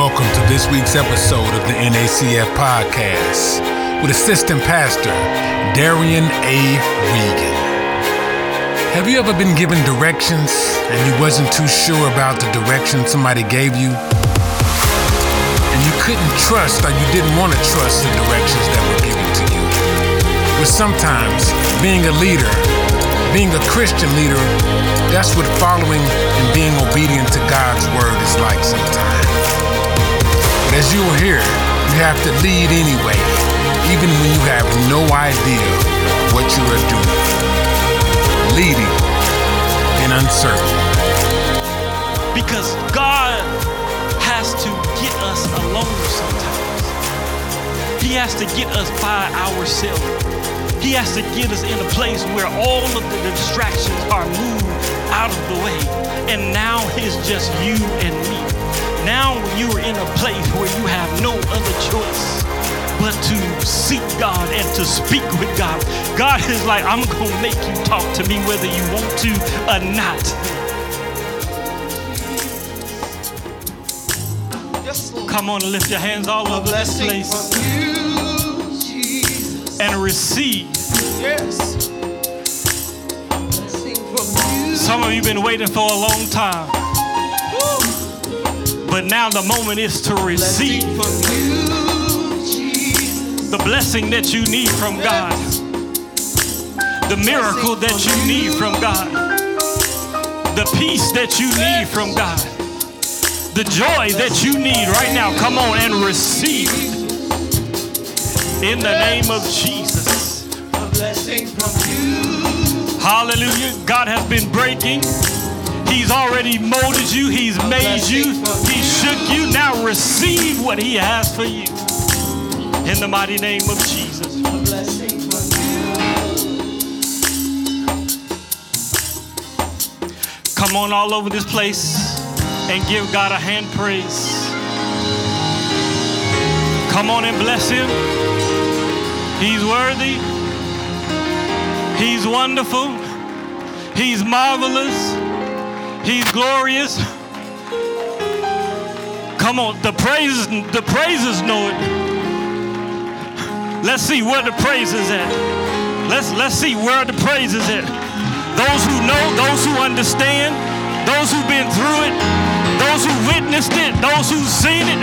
welcome to this week's episode of the NACF podcast with Assistant Pastor Darian A. Regan. Have you ever been given directions and you wasn't too sure about the direction somebody gave you? And you couldn't trust or you didn't want to trust the directions that were given to you? But sometimes being a leader, being a Christian leader, that's what following and being obedient to God's word is like sometimes. But as you will hear, you have to lead anyway, even when you have no idea what you are doing. Leading in uncertainty. Because God has to get us alone sometimes. He has to get us by ourselves. He has to get us in a place where all of the distractions are moved out of the way. And now it's just you and me. Now you're in a place where you have no other choice but to seek God and to speak with God. God is like, I'm going to make you talk to me whether you want to or not. Come on and lift your hands all over this place and receive. Yes. Some of you been waiting for a long time. But now the moment is to receive the blessing that you need from God, the miracle that you need from God, the peace that you need from God, the joy that you need right now. Come on and receive in the name of Jesus. Hallelujah. God has been breaking. He's already molded you. He's made you. He shook you. Now receive what he has for you. In the mighty name of Jesus. Come on all over this place and give God a hand praise. Come on and bless him. He's worthy. He's wonderful. He's marvelous. He's glorious. Come on, the praises, the praises know it. Let's see where the praise is at. Let's let's see where the praise is at. Those who know, those who understand, those who've been through it, those who witnessed it, those who've seen it,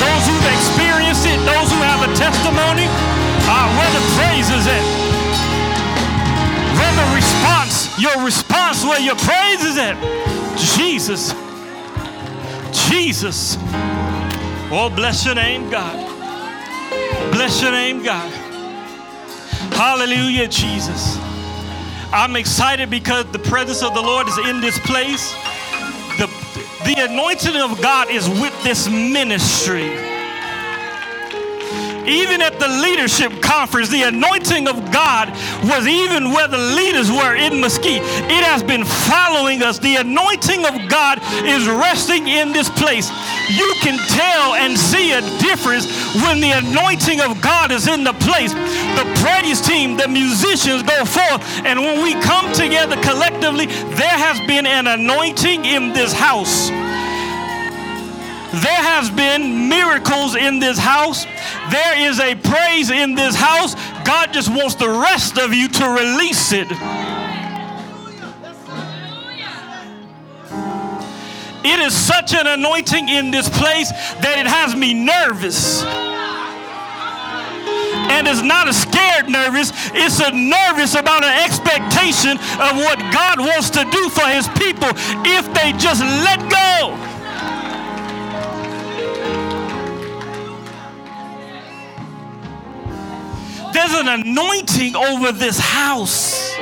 those who've experienced it, those who have a testimony, uh, where the praise is at. Your response, where your praise is at. Jesus. Jesus. Oh, bless your name, God. Bless your name, God. Hallelujah, Jesus. I'm excited because the presence of the Lord is in this place. The, the anointing of God is with this ministry. Even at the leadership conference, the anointing of God was even where the leaders were in Mesquite. It has been following us. The anointing of God is resting in this place. You can tell and see a difference when the anointing of God is in the place. The praise team, the musicians go forth, and when we come together collectively, there has been an anointing in this house. There has been miracles in this house. There is a praise in this house. God just wants the rest of you to release it. It is such an anointing in this place that it has me nervous. And it's not a scared nervous, it's a nervous about an expectation of what God wants to do for his people if they just let go. There's an anointing over this house.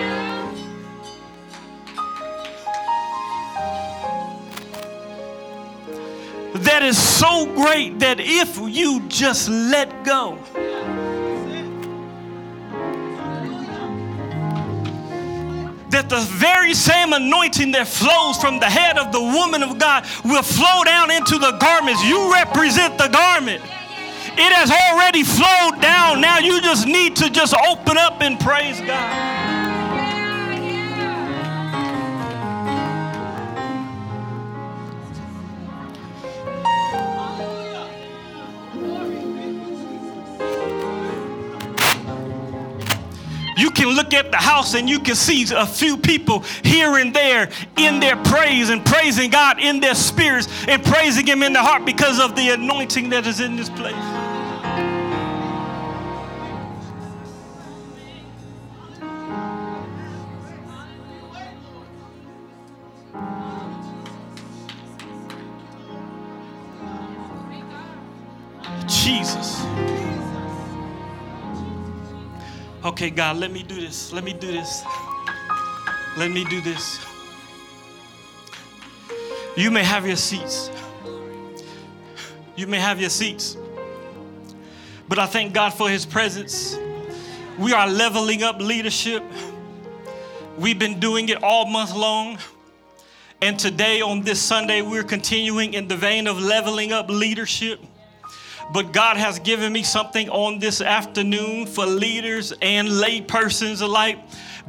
That is so great that if you just let go, that the very same anointing that flows from the head of the woman of God will flow down into the garments. You represent the garment. It has already flowed down. Now you just need to just open up and praise God. you can look at the house and you can see a few people here and there in their praise and praising God in their spirits and praising Him in their heart because of the anointing that is in this place. Jesus. Okay, God, let me do this. Let me do this. Let me do this. You may have your seats. You may have your seats. But I thank God for His presence. We are leveling up leadership. We've been doing it all month long. And today, on this Sunday, we're continuing in the vein of leveling up leadership. But God has given me something on this afternoon for leaders and lay persons alike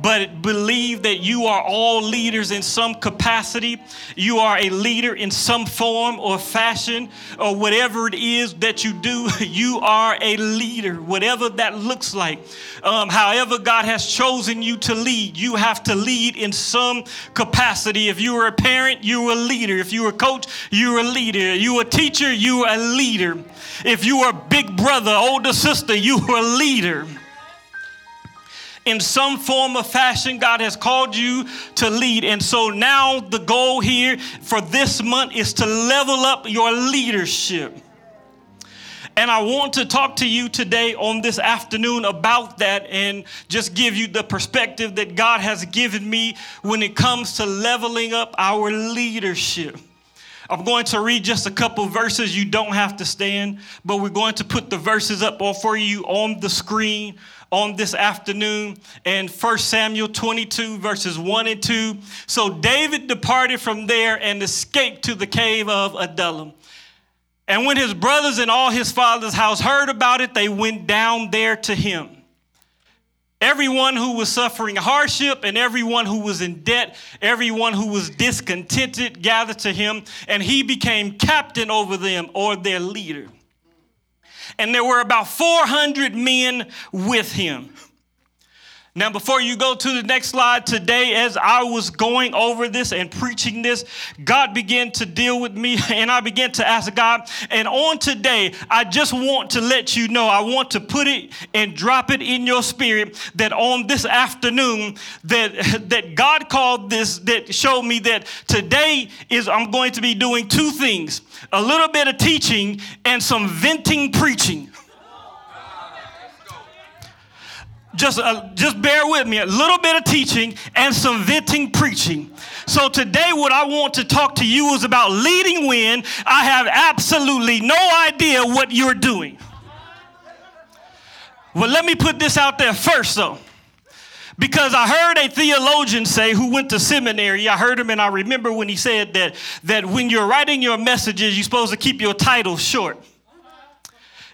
but believe that you are all leaders in some capacity. You are a leader in some form or fashion, or whatever it is that you do, you are a leader, whatever that looks like. Um, however, God has chosen you to lead, you have to lead in some capacity. If you are a parent, you're a leader. If you're a coach, you're a leader. You are a teacher, you're a leader. If you are big brother, older sister, you are a leader in some form or fashion, God has called you to lead. And so now the goal here for this month is to level up your leadership. And I want to talk to you today on this afternoon about that and just give you the perspective that God has given me when it comes to leveling up our leadership. I'm going to read just a couple verses. You don't have to stand, but we're going to put the verses up for you on the screen on this afternoon and 1 Samuel 22, verses 1 and 2. So David departed from there and escaped to the cave of Adullam. And when his brothers and all his father's house heard about it, they went down there to him. Everyone who was suffering hardship and everyone who was in debt, everyone who was discontented gathered to him, and he became captain over them or their leader and there were about 400 men with him. Now, before you go to the next slide, today, as I was going over this and preaching this, God began to deal with me, and I began to ask God. And on today, I just want to let you know, I want to put it and drop it in your spirit that on this afternoon, that, that God called this, that showed me that today is I'm going to be doing two things a little bit of teaching and some venting preaching. Just, uh, just bear with me a little bit of teaching and some venting preaching. So, today, what I want to talk to you is about leading when I have absolutely no idea what you're doing. Well, let me put this out there first, though. Because I heard a theologian say who went to seminary, I heard him and I remember when he said that, that when you're writing your messages, you're supposed to keep your title short.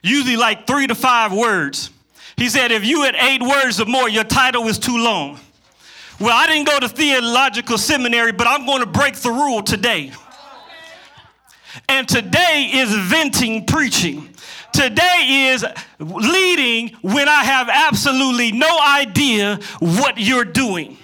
Usually like three to five words. He said, if you had eight words or more, your title was too long. Well, I didn't go to theological seminary, but I'm going to break the rule today. And today is venting preaching. Today is leading when I have absolutely no idea what you're doing.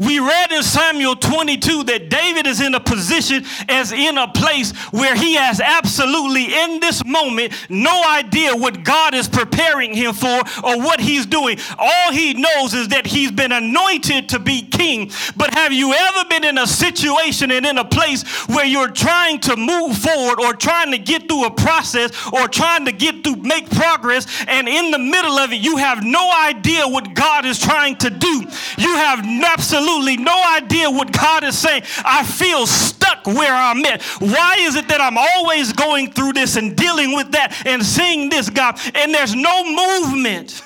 We read in Samuel 22 that David is in a position as in a place where he has absolutely in this moment no idea what God is preparing him for or what he's doing. All he knows is that he's been anointed to be king. But have you ever been in a situation and in a place where you're trying to move forward or trying to get through a process or trying to get through make progress and in the middle of it you have no idea what God is trying to do. You have absolutely absolutely no idea what God is saying. I feel stuck where I'm at. Why is it that I'm always going through this and dealing with that and seeing this, God, and there's no movement?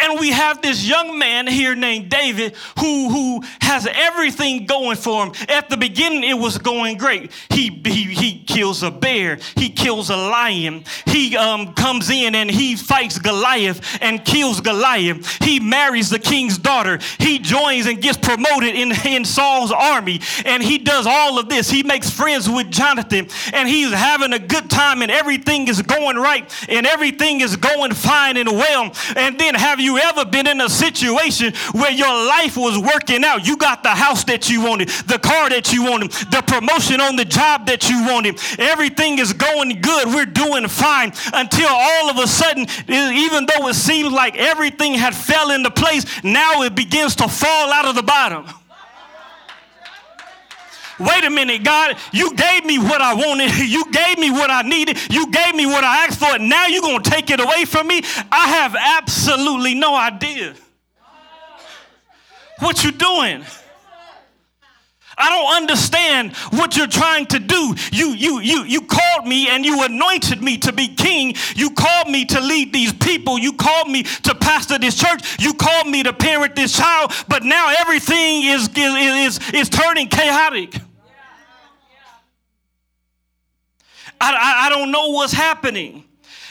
And we have this young man here named David who, who has everything going for him. At the beginning, it was going great. He, he, he kills a bear, he kills a lion, he um, comes in and he fights Goliath and kills Goliath. He marries the king's daughter, he joins and gets promoted in, in Saul's army, and he does all of this. He makes friends with Jonathan, and he's having a good time, and everything is going right, and everything is going fine and well. And then, have you you ever been in a situation where your life was working out? You got the house that you wanted, the car that you wanted, the promotion on the job that you wanted. Everything is going good. We're doing fine until all of a sudden, even though it seems like everything had fell into place, now it begins to fall out of the bottom. Wait a minute, God, you gave me what I wanted. You gave me what I needed. You gave me what I asked for. And Now you're going to take it away from me? I have absolutely no idea. What you doing? I don't understand what you're trying to do. You, you, you, you called me and you anointed me to be king. You called me to lead these people. You called me to pastor this church. You called me to parent this child. But now everything is, is, is, is turning chaotic. I, I, I don't know what's happening.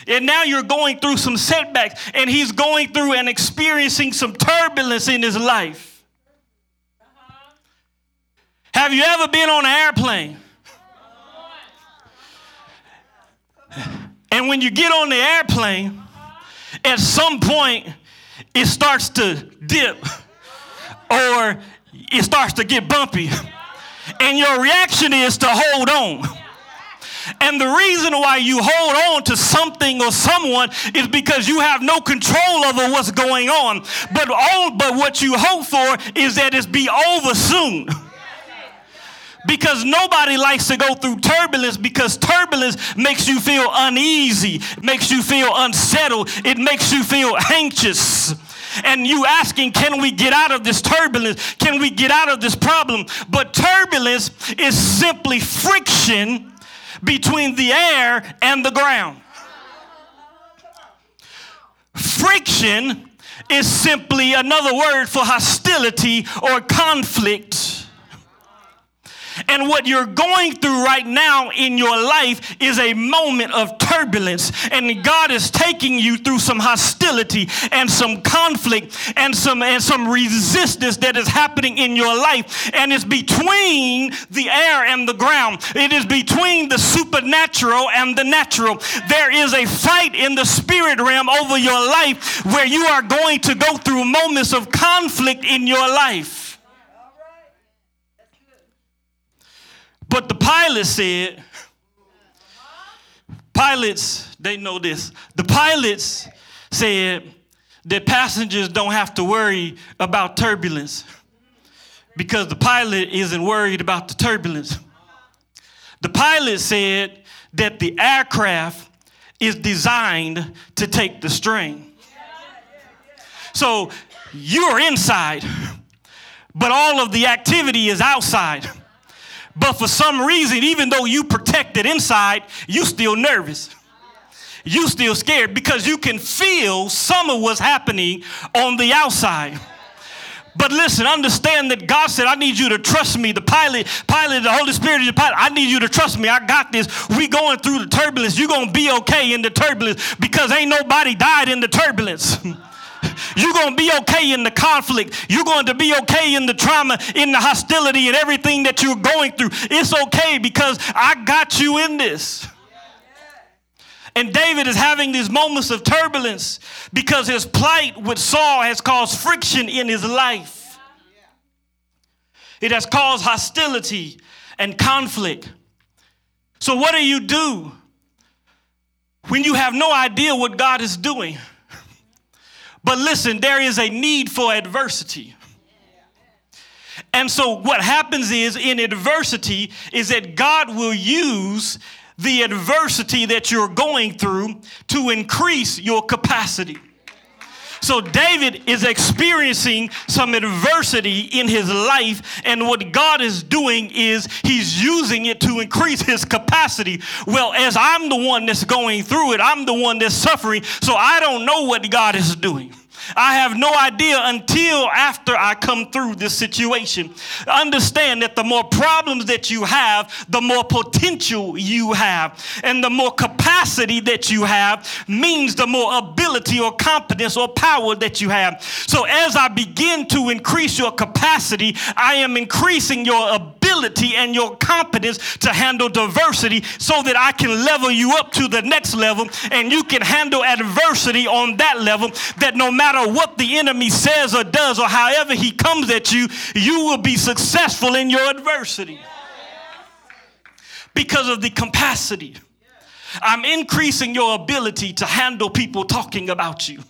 And now you're going through some setbacks, and he's going through and experiencing some turbulence in his life. Have you ever been on an airplane? And when you get on the airplane, at some point it starts to dip or it starts to get bumpy. And your reaction is to hold on. And the reason why you hold on to something or someone is because you have no control over what's going on. But all but what you hope for is that it's be over soon. Because nobody likes to go through turbulence because turbulence makes you feel uneasy, makes you feel unsettled, it makes you feel anxious and you asking, Can we get out of this turbulence? Can we get out of this problem? But turbulence is simply friction between the air and the ground. Friction is simply another word for hostility or conflict and what you're going through right now in your life is a moment of turbulence. And God is taking you through some hostility and some conflict and some and some resistance that is happening in your life. And it's between the air and the ground. It is between the supernatural and the natural. There is a fight in the spirit realm over your life where you are going to go through moments of conflict in your life. But the pilot said, pilots, they know this. The pilots said that passengers don't have to worry about turbulence because the pilot isn't worried about the turbulence. The pilot said that the aircraft is designed to take the strain. So you're inside, but all of the activity is outside. But for some reason, even though you protected inside, you still nervous. You still scared because you can feel some of what's happening on the outside. But listen, understand that God said, I need you to trust me. The pilot, pilot, the Holy Spirit is your pilot. I need you to trust me. I got this. We going through the turbulence. You're gonna be okay in the turbulence because ain't nobody died in the turbulence. You're going to be okay in the conflict. You're going to be okay in the trauma, in the hostility, and everything that you're going through. It's okay because I got you in this. And David is having these moments of turbulence because his plight with Saul has caused friction in his life. It has caused hostility and conflict. So, what do you do when you have no idea what God is doing? But listen, there is a need for adversity. And so what happens is in adversity is that God will use the adversity that you're going through to increase your capacity. So David is experiencing some adversity in his life, and what God is doing is he's using it to increase his capacity. Well, as I'm the one that's going through it, I'm the one that's suffering, so I don't know what God is doing. I have no idea until after I come through this situation. Understand that the more problems that you have, the more potential you have. And the more capacity that you have means the more ability or competence or power that you have. So as I begin to increase your capacity, I am increasing your ability and your competence to handle diversity so that I can level you up to the next level and you can handle adversity on that level that no matter what the enemy says or does or however he comes at you, you will be successful in your adversity because of the capacity. I'm increasing your ability to handle people talking about you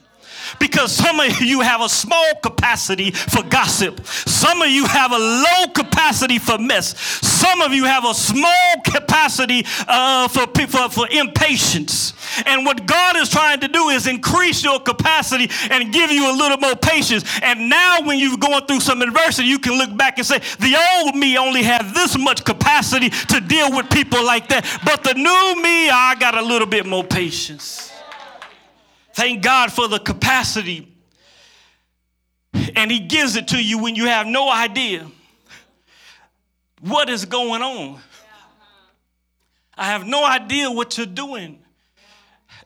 because some of you have a small capacity for gossip. Some of you have a low capacity for mess. Some of you have a small capacity uh, for, for, for impatience. And what God is trying to do is increase your capacity and give you a little more patience. And now, when you're going through some adversity, you can look back and say, The old me only had this much capacity to deal with people like that. But the new me, I got a little bit more patience. Thank God for the capacity. And He gives it to you when you have no idea what is going on. I have no idea what you're doing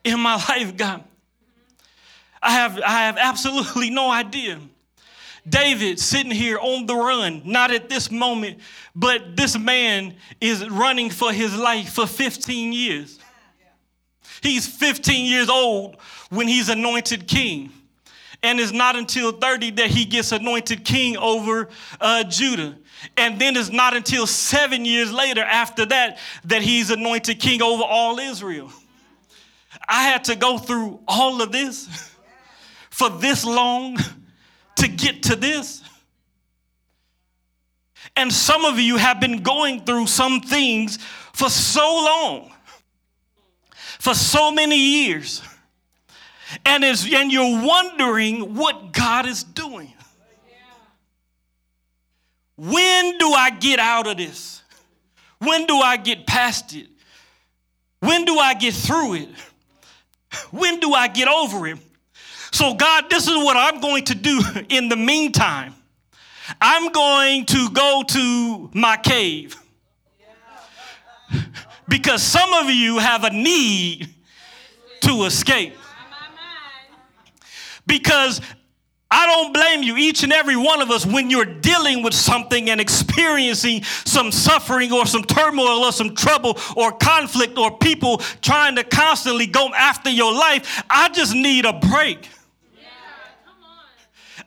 in my life, God. I have, I have absolutely no idea. David sitting here on the run, not at this moment, but this man is running for his life for 15 years. He's 15 years old when he's anointed king. And it's not until 30 that he gets anointed king over uh, Judah. And then it's not until seven years later after that that he's anointed king over all Israel. I had to go through all of this for this long to get to this. And some of you have been going through some things for so long for so many years. And, is, and you're wondering what God is doing. When do I get out of this? When do I get past it? When do I get through it? When do I get over it? So, God, this is what I'm going to do in the meantime. I'm going to go to my cave because some of you have a need to escape. Because I don't blame you, each and every one of us, when you're dealing with something and experiencing some suffering or some turmoil or some trouble or conflict or people trying to constantly go after your life. I just need a break.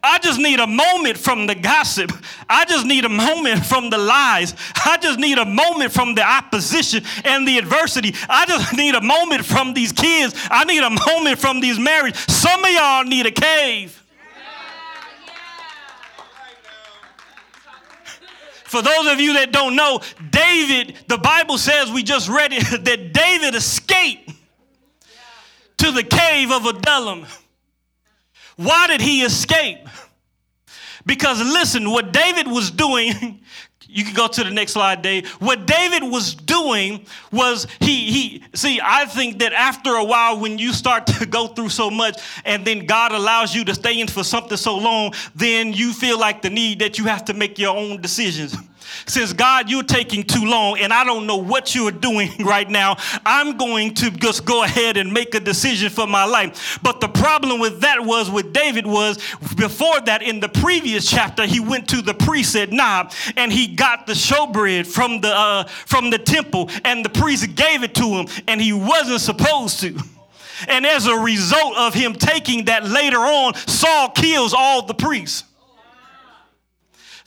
I just need a moment from the gossip. I just need a moment from the lies. I just need a moment from the opposition and the adversity. I just need a moment from these kids. I need a moment from these marriages. Some of y'all need a cave. For those of you that don't know, David, the Bible says, we just read it, that David escaped to the cave of Adullam. Why did he escape? Because listen, what David was doing, you can go to the next slide, Dave. What David was doing was he he see, I think that after a while, when you start to go through so much and then God allows you to stay in for something so long, then you feel like the need that you have to make your own decisions. Says, God, you're taking too long and I don't know what you're doing right now. I'm going to just go ahead and make a decision for my life. But the problem with that was with David was before that in the previous chapter, he went to the priest at Nob and he got the showbread from the, uh, from the temple and the priest gave it to him and he wasn't supposed to. And as a result of him taking that later on, Saul kills all the priests.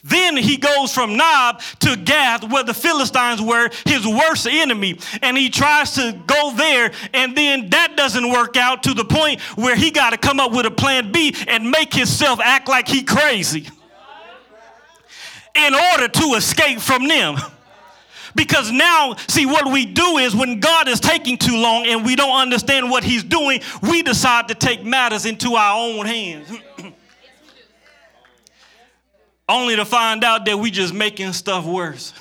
Then he goes from Nob to Gath, where the Philistines were his worst enemy. And he tries to go there, and then that doesn't work out to the point where he got to come up with a plan B and make himself act like he crazy in order to escape from them. Because now, see, what we do is when God is taking too long and we don't understand what He's doing, we decide to take matters into our own hands. only to find out that we just making stuff worse.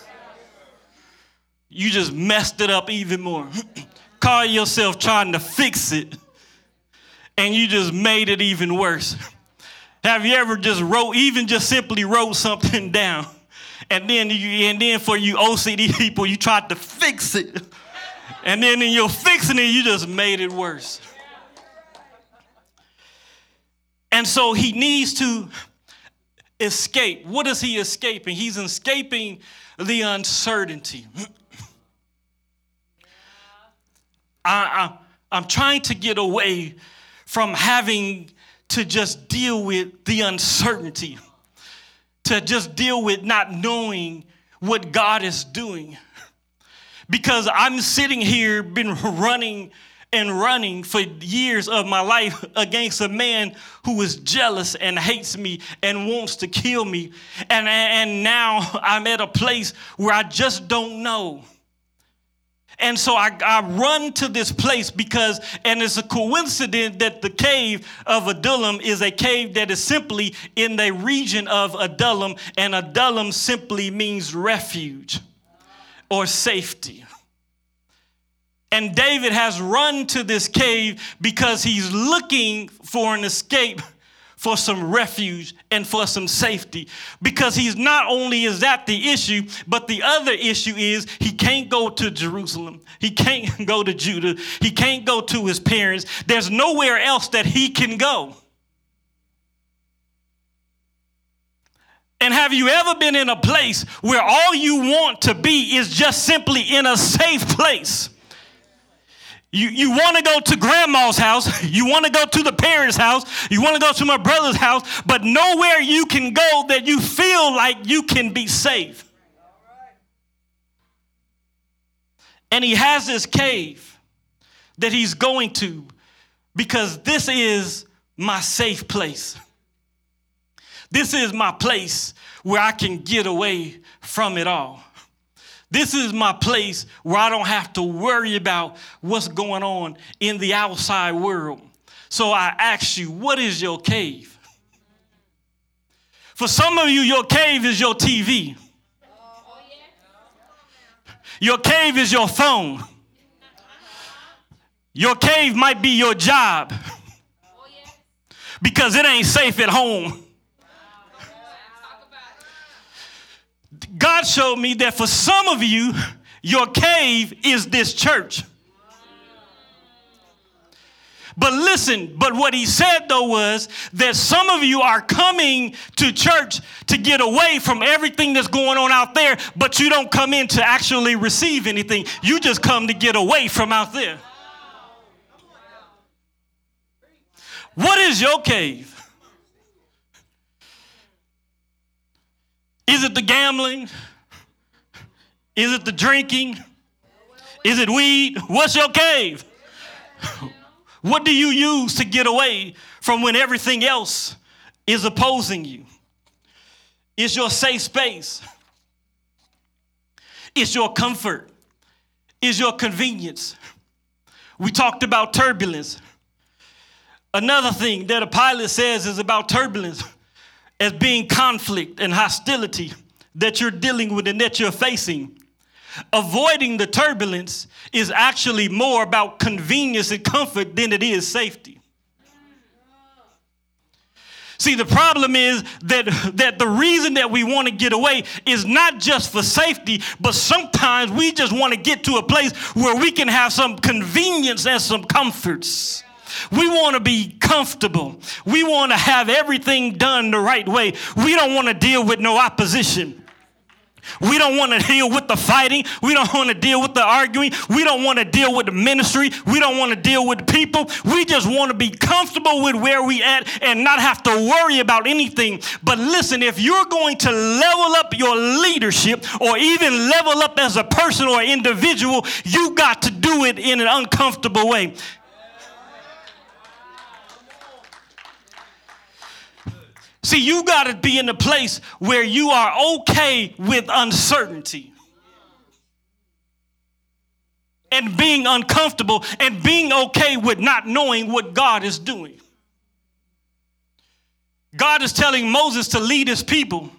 You just messed it up even more. Call yourself trying to fix it, and you just made it even worse. Have you ever just wrote, even just simply wrote something down? And then you and then for you OCD people, you tried to fix it. And then in your fixing it, you just made it worse. And so he needs to escape. What is he escaping? He's escaping the uncertainty. I, I, I'm trying to get away from having to just deal with the uncertainty, to just deal with not knowing what God is doing. Because I'm sitting here, been running and running for years of my life against a man who is jealous and hates me and wants to kill me. And, and now I'm at a place where I just don't know. And so I, I run to this place because, and it's a coincidence that the cave of Adullam is a cave that is simply in the region of Adullam, and Adullam simply means refuge or safety. And David has run to this cave because he's looking for an escape for some refuge and for some safety. Because he's not only is that the issue but the other issue is he can't go to Jerusalem. He can't go to Judah. He can't go to his parents. There's nowhere else that he can go. And have you ever been in a place where all you want to be is just simply in a safe place? You, you want to go to grandma's house, you want to go to the parents' house, you want to go to my brother's house, but nowhere you can go that you feel like you can be safe. And he has this cave that he's going to because this is my safe place. This is my place where I can get away from it all. This is my place where I don't have to worry about what's going on in the outside world. So I ask you, what is your cave? For some of you, your cave is your TV. Your cave is your phone. Your cave might be your job oh, because it ain't safe at home. God showed me that for some of you, your cave is this church. But listen, but what he said though was that some of you are coming to church to get away from everything that's going on out there, but you don't come in to actually receive anything. You just come to get away from out there. What is your cave? Is it the gambling? Is it the drinking? Is it weed? What's your cave? What do you use to get away from when everything else is opposing you? Is your safe space? Is your comfort? Is your convenience? We talked about turbulence. Another thing that a pilot says is about turbulence as being conflict and hostility that you're dealing with and that you're facing. Avoiding the turbulence is actually more about convenience and comfort than it is safety. See, the problem is that, that the reason that we want to get away is not just for safety, but sometimes we just want to get to a place where we can have some convenience and some comforts. We want to be comfortable. We want to have everything done the right way. We don't want to deal with no opposition. We don't want to deal with the fighting. We don't want to deal with the arguing. We don't want to deal with the ministry. We don't want to deal with the people. We just want to be comfortable with where we at and not have to worry about anything. But listen, if you're going to level up your leadership or even level up as a person or individual, you got to do it in an uncomfortable way. See, you got to be in a place where you are okay with uncertainty and being uncomfortable and being okay with not knowing what God is doing. God is telling Moses to lead his people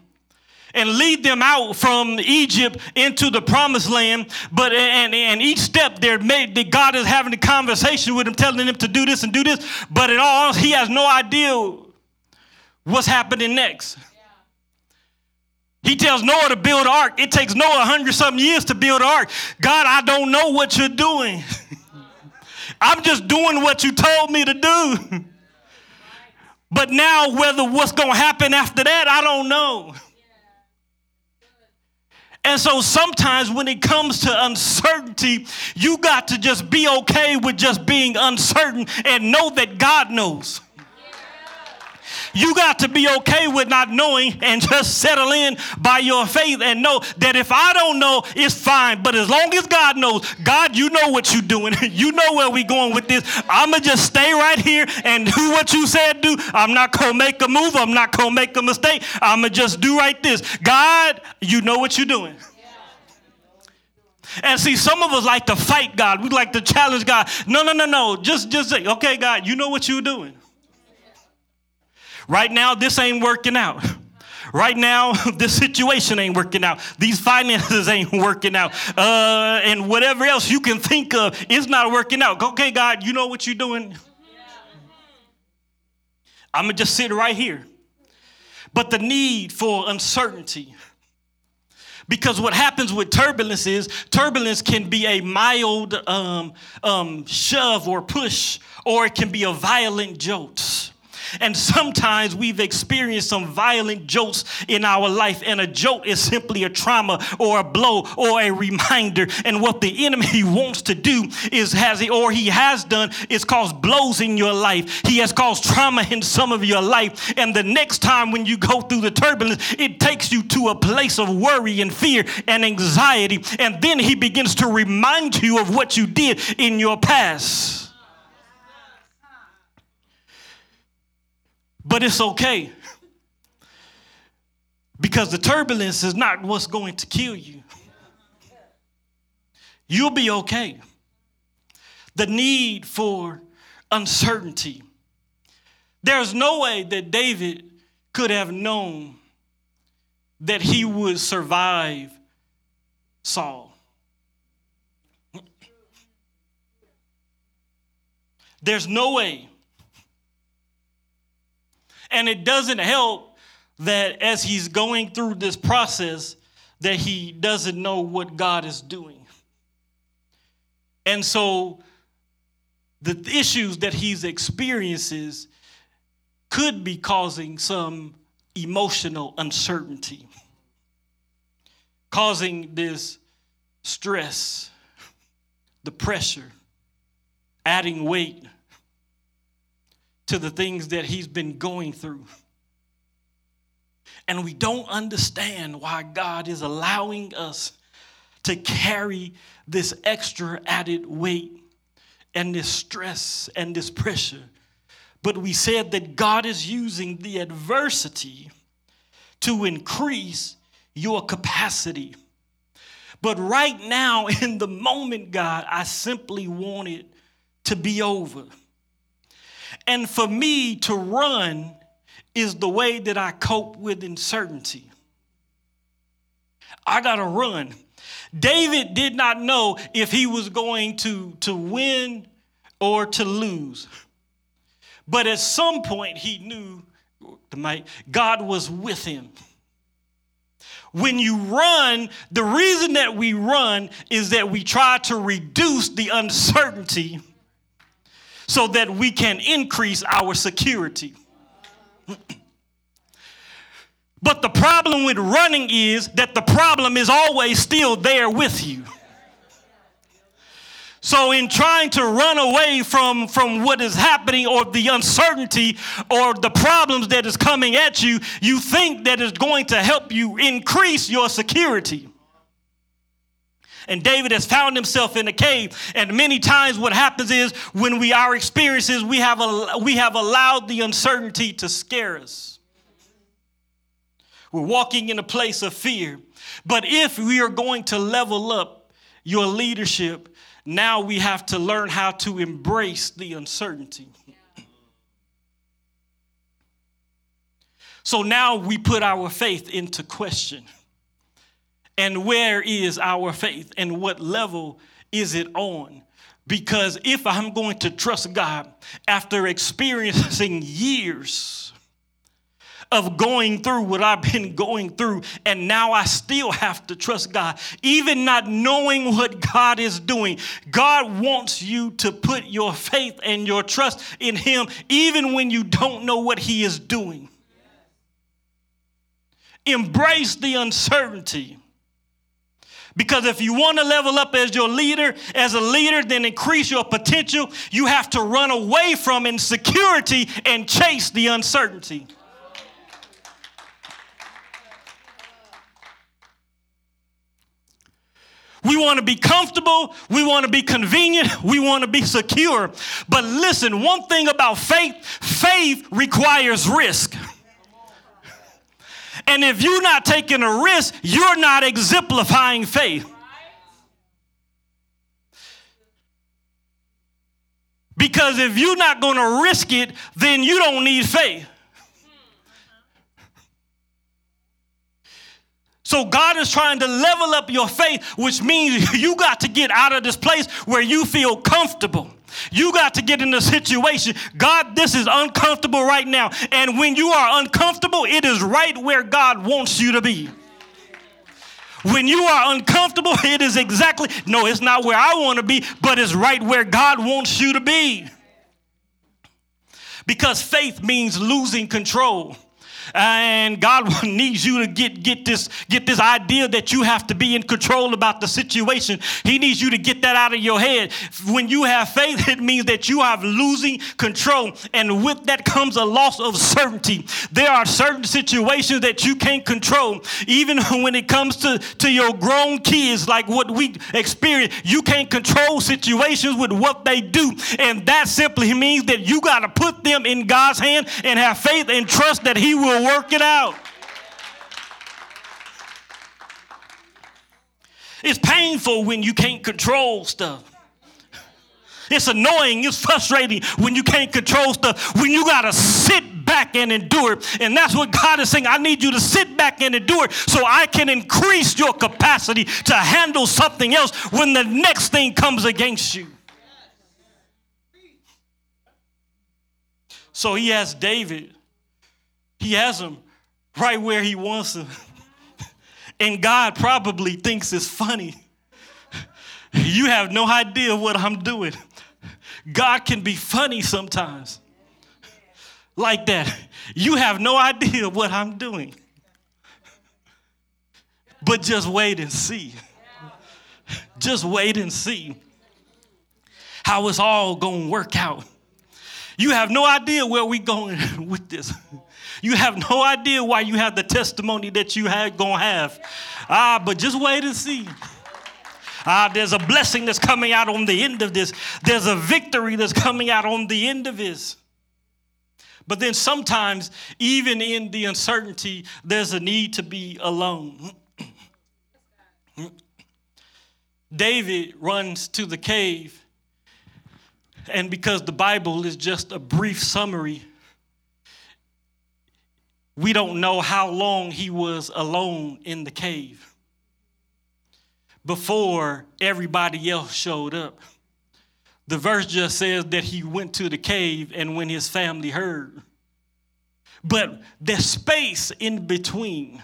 and lead them out from Egypt into the promised land. But and, and each step they're made that God is having a conversation with them, telling them to do this and do this. But in all, he has no idea what's happening next. He tells Noah to build an ark. It takes Noah a hundred something years to build an ark. God, I don't know what you're doing. I'm just doing what you told me to do. But now, whether what's going to happen after that, I don't know. And so sometimes when it comes to uncertainty, you got to just be okay with just being uncertain and know that God knows. You got to be okay with not knowing and just settle in by your faith and know that if I don't know, it's fine. But as long as God knows, God, you know what you're doing. you know where we're going with this. I'm going to just stay right here and do what you said do. I'm not going to make a move. I'm not going to make a mistake. I'm going to just do right this. God, you know what you're doing. And see, some of us like to fight God. We like to challenge God. No, no, no, no. Just, just say, okay, God, you know what you're doing. Right now, this ain't working out. Right now, this situation ain't working out. These finances ain't working out. Uh, and whatever else you can think of is not working out. Okay, God, you know what you're doing. I'm going to just sit right here. But the need for uncertainty. Because what happens with turbulence is turbulence can be a mild um, um, shove or push, or it can be a violent jolt. And sometimes we've experienced some violent jolts in our life, and a jolt is simply a trauma or a blow or a reminder. And what the enemy wants to do is has he or he has done is cause blows in your life. He has caused trauma in some of your life. And the next time when you go through the turbulence, it takes you to a place of worry and fear and anxiety. And then he begins to remind you of what you did in your past. But it's okay. Because the turbulence is not what's going to kill you. You'll be okay. The need for uncertainty. There's no way that David could have known that he would survive Saul. There's no way and it doesn't help that as he's going through this process, that he doesn't know what God is doing. And so the issues that he's experiences could be causing some emotional uncertainty, causing this stress, the pressure, adding weight to the things that he's been going through. And we don't understand why God is allowing us to carry this extra added weight and this stress and this pressure. But we said that God is using the adversity to increase your capacity. But right now, in the moment, God, I simply want it to be over. And for me to run is the way that I cope with uncertainty. I got to run. David did not know if he was going to, to win or to lose. But at some point, he knew God was with him. When you run, the reason that we run is that we try to reduce the uncertainty so that we can increase our security. But the problem with running is that the problem is always still there with you. So, in trying to run away from, from what is happening or the uncertainty or the problems that is coming at you, you think that is going to help you increase your security. And David has found himself in a cave. And many times what happens is when we our experiences, we have, a, we have allowed the uncertainty to scare us. We're walking in a place of fear. But if we are going to level up your leadership, now we have to learn how to embrace the uncertainty. So now we put our faith into question. And where is our faith and what level is it on? Because if I'm going to trust God after experiencing years of going through what I've been going through, and now I still have to trust God. Even not knowing what God is doing, God wants you to put your faith and your trust in Him, even when you don't know what He is doing. Embrace the uncertainty. Because if you want to level up as your leader, as a leader, then increase your potential, you have to run away from insecurity and chase the uncertainty. We want to be comfortable. We want to be convenient. We want to be secure. But listen, one thing about faith faith requires risk. And if you're not taking a risk, you're not exemplifying faith. Because if you're not going to risk it, then you don't need faith. So God is trying to level up your faith, which means you got to get out of this place where you feel comfortable. You got to get in a situation. God, this is uncomfortable right now. And when you are uncomfortable, it is right where God wants you to be. When you are uncomfortable, it is exactly, no, it's not where I want to be, but it's right where God wants you to be. Because faith means losing control and God needs you to get, get, this, get this idea that you have to be in control about the situation. He needs you to get that out of your head. When you have faith, it means that you are losing control. And with that comes a loss of certainty. There are certain situations that you can't control. Even when it comes to, to your grown kids, like what we experience, you can't control situations with what they do. And that simply means that you got to put them in God's hand and have faith and trust that He will work it out. It's painful when you can't control stuff. It's annoying, it's frustrating when you can't control stuff, when you got to sit back and endure. And that's what God is saying. I need you to sit back and endure so I can increase your capacity to handle something else when the next thing comes against you. So he asked David he has them right where he wants them. And God probably thinks it's funny. You have no idea what I'm doing. God can be funny sometimes. Like that. You have no idea what I'm doing. But just wait and see. Just wait and see how it's all going to work out. You have no idea where we're going with this. You have no idea why you have the testimony that you had gonna have. Ah, but just wait and see. Ah, there's a blessing that's coming out on the end of this. There's a victory that's coming out on the end of this. But then sometimes, even in the uncertainty, there's a need to be alone. David runs to the cave, and because the Bible is just a brief summary we don't know how long he was alone in the cave before everybody else showed up. The verse just says that he went to the cave and when his family heard. But the space in between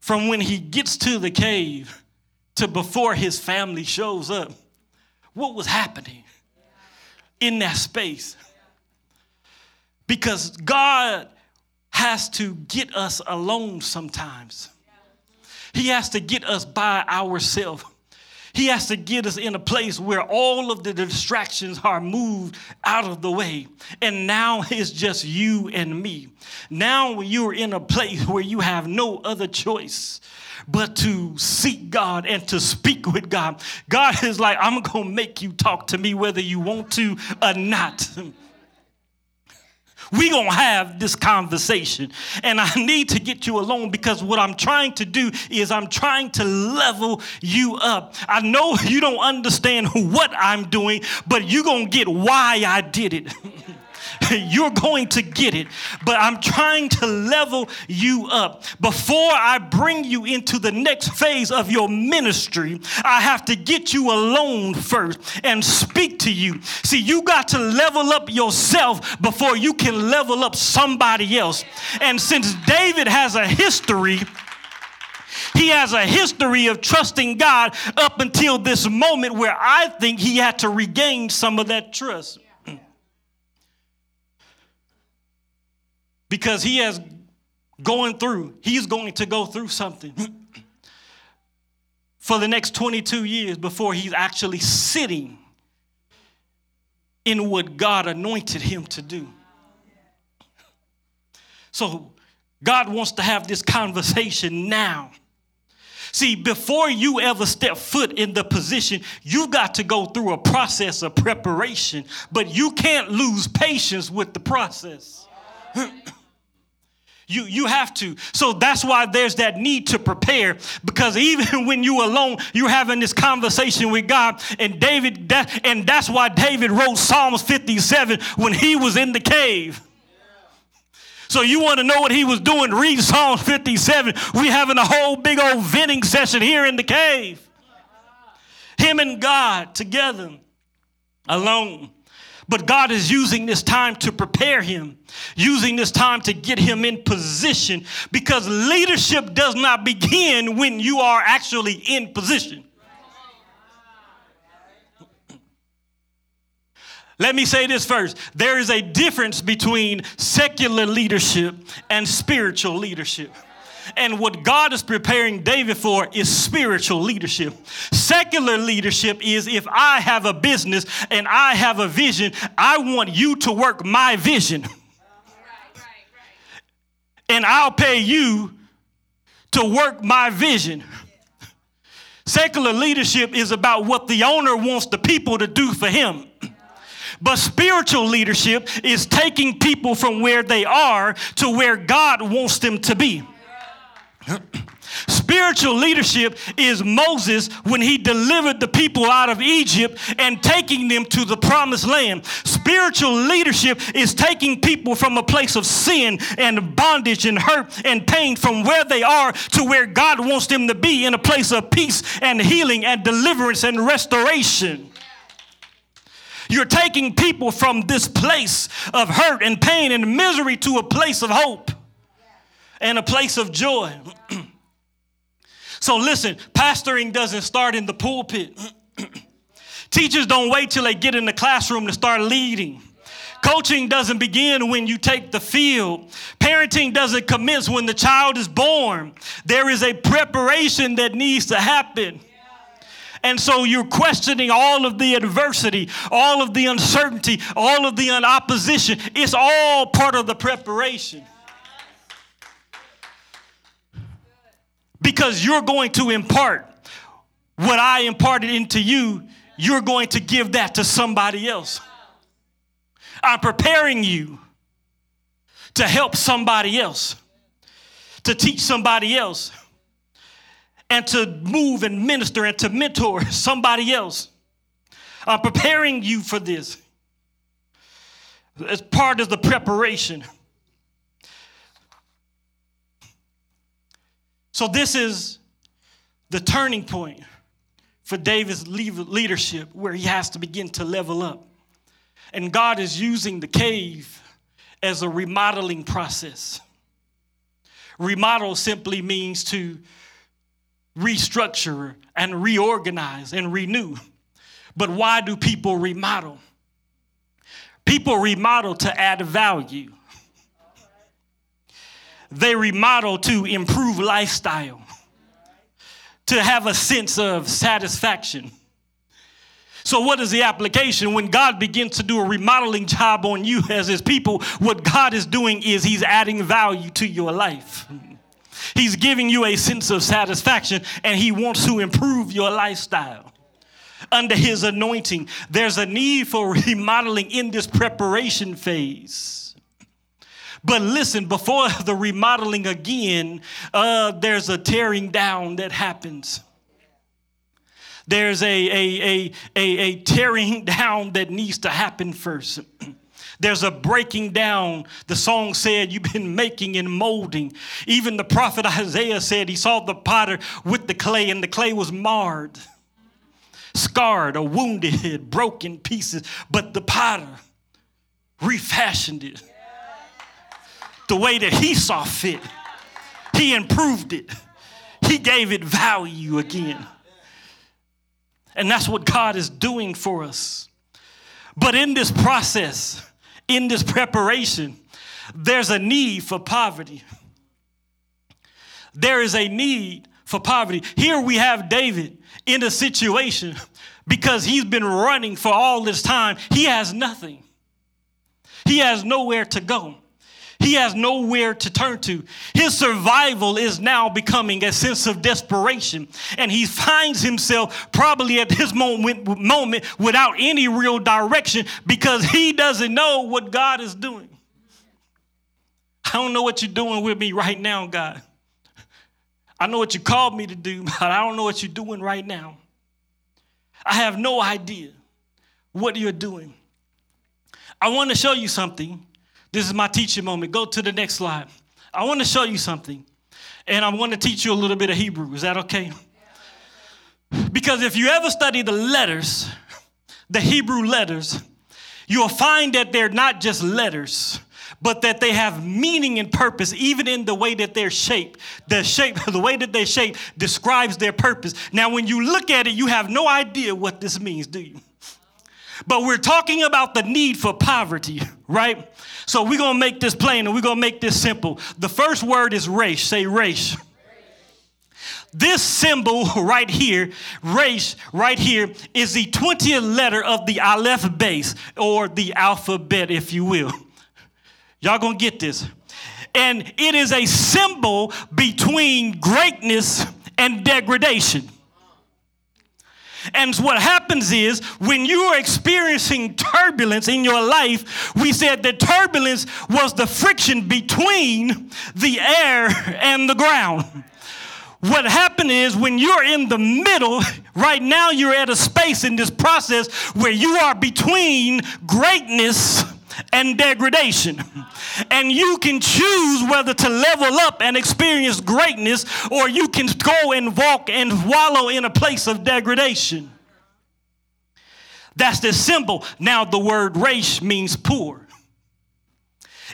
from when he gets to the cave to before his family shows up, what was happening in that space? Because God has to get us alone sometimes. He has to get us by ourselves. He has to get us in a place where all of the distractions are moved out of the way. And now it's just you and me. Now you're in a place where you have no other choice but to seek God and to speak with God. God is like, I'm going to make you talk to me whether you want to or not we going to have this conversation. And I need to get you alone because what I'm trying to do is I'm trying to level you up. I know you don't understand what I'm doing, but you're going to get why I did it. You're going to get it, but I'm trying to level you up. Before I bring you into the next phase of your ministry, I have to get you alone first and speak to you. See, you got to level up yourself before you can level up somebody else. And since David has a history, he has a history of trusting God up until this moment where I think he had to regain some of that trust. Because he has going through, he's going to go through something for the next 22 years before he's actually sitting in what God anointed him to do. So, God wants to have this conversation now. See, before you ever step foot in the position, you've got to go through a process of preparation, but you can't lose patience with the process. You, you have to. So that's why there's that need to prepare because even when you alone, you're having this conversation with God. And David, that, and that's why David wrote Psalms 57 when he was in the cave. So you want to know what he was doing? Read Psalm 57. We having a whole big old venting session here in the cave. Him and God together, alone. But God is using this time to prepare him, using this time to get him in position because leadership does not begin when you are actually in position. Let me say this first. There is a difference between secular leadership and spiritual leadership. And what God is preparing David for is spiritual leadership. Secular leadership is if I have a business and I have a vision, I want you to work my vision. And I'll pay you to work my vision. Secular leadership is about what the owner wants the people to do for him. But spiritual leadership is taking people from where they are to where God wants them to be. Spiritual leadership is Moses when he delivered the people out of Egypt and taking them to the promised land. Spiritual leadership is taking people from a place of sin and bondage and hurt and pain from where they are to where God wants them to be in a place of peace and healing and deliverance and restoration. You're taking people from this place of hurt and pain and misery to a place of hope and a place of joy. so listen, pastoring doesn't start in the pulpit. Teachers don't wait till they get in the classroom to start leading. Coaching doesn't begin when you take the field. Parenting doesn't commence when the child is born. There is a preparation that needs to happen. And so you're questioning all of the adversity, all of the uncertainty, all of the opposition. It's all part of the preparation. Because you're going to impart what I imparted into you, you're going to give that to somebody else. I'm preparing you to help somebody else, to teach somebody else and to move and minister and to mentor somebody else. I'm preparing you for this as part of the preparation. So, this is the turning point for David's leadership where he has to begin to level up. And God is using the cave as a remodeling process. Remodel simply means to restructure and reorganize and renew. But why do people remodel? People remodel to add value. They remodel to improve lifestyle, to have a sense of satisfaction. So, what is the application? When God begins to do a remodeling job on you as His people, what God is doing is He's adding value to your life. He's giving you a sense of satisfaction and He wants to improve your lifestyle. Under His anointing, there's a need for remodeling in this preparation phase. But listen, before the remodeling again, uh, there's a tearing down that happens. There's a, a, a, a, a tearing down that needs to happen first. There's a breaking down. The song said, You've been making and molding. Even the prophet Isaiah said he saw the potter with the clay, and the clay was marred, scarred, or wounded, broken pieces. But the potter refashioned it the way that he saw fit. He improved it, he gave it value again. And that's what God is doing for us. But in this process, in this preparation, there's a need for poverty. There is a need for poverty. Here we have David in a situation because he's been running for all this time. He has nothing, he has nowhere to go. He has nowhere to turn to. His survival is now becoming a sense of desperation. And he finds himself probably at this moment, moment without any real direction because he doesn't know what God is doing. I don't know what you're doing with me right now, God. I know what you called me to do, but I don't know what you're doing right now. I have no idea what you're doing. I want to show you something this is my teaching moment. Go to the next slide. I want to show you something, and I want to teach you a little bit of Hebrew. Is that okay? Because if you ever study the letters, the Hebrew letters, you'll find that they're not just letters, but that they have meaning and purpose, even in the way that they're shaped. The shape, the way that they shape describes their purpose. Now, when you look at it, you have no idea what this means, do you? But we're talking about the need for poverty, right? So we're going to make this plain and we're going to make this simple. The first word is Resh. Say Resh. This symbol right here, Resh right here, is the 20th letter of the Aleph Bet or the alphabet, if you will. Y'all gonna get this. And it is a symbol between greatness and degradation. And what happens is when you are experiencing turbulence in your life, we said that turbulence was the friction between the air and the ground. What happened is when you're in the middle, right now you're at a space in this process where you are between greatness and degradation. And you can choose whether to level up and experience greatness or you can go and walk and wallow in a place of degradation. That's the symbol. Now, the word Resh means poor.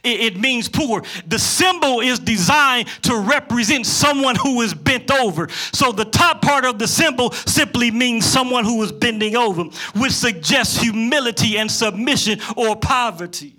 It, means poor. The symbol is designed to represent someone who is bent over. So the top part of the symbol simply means someone who is bending over, which suggests humility and submission or poverty.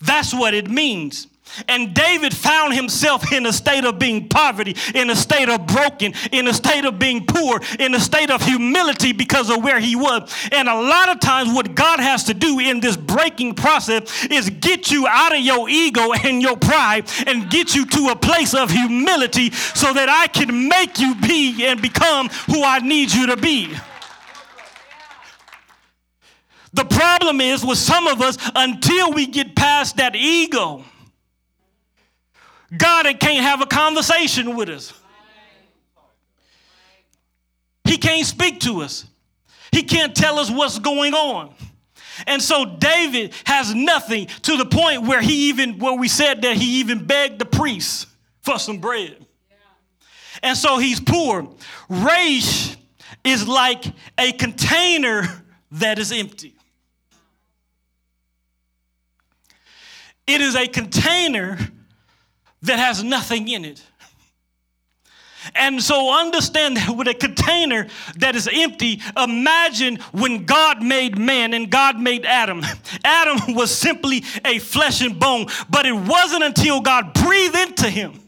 That's what it means. And David found himself in a state of being poverty, in a state of broken, in a state of being poor, in a state of humility because of where he was. And a lot of times, what God has to do in this breaking process is get you out of your ego and your pride and get you to a place of humility so that I can make you be and become who I need you to be. The problem is with some of us, until we get past that ego, God can't have a conversation with us. He can't speak to us. He can't tell us what's going on. And so David has nothing to the point where he even, where we said that he even begged the priest for some bread. And so he's poor. Raish is like a container that is empty. It is a container that has nothing in it. And so understand that with a container that is empty, imagine when God made man and God made Adam. Adam was simply a flesh and bone, but it wasn't until God breathed into him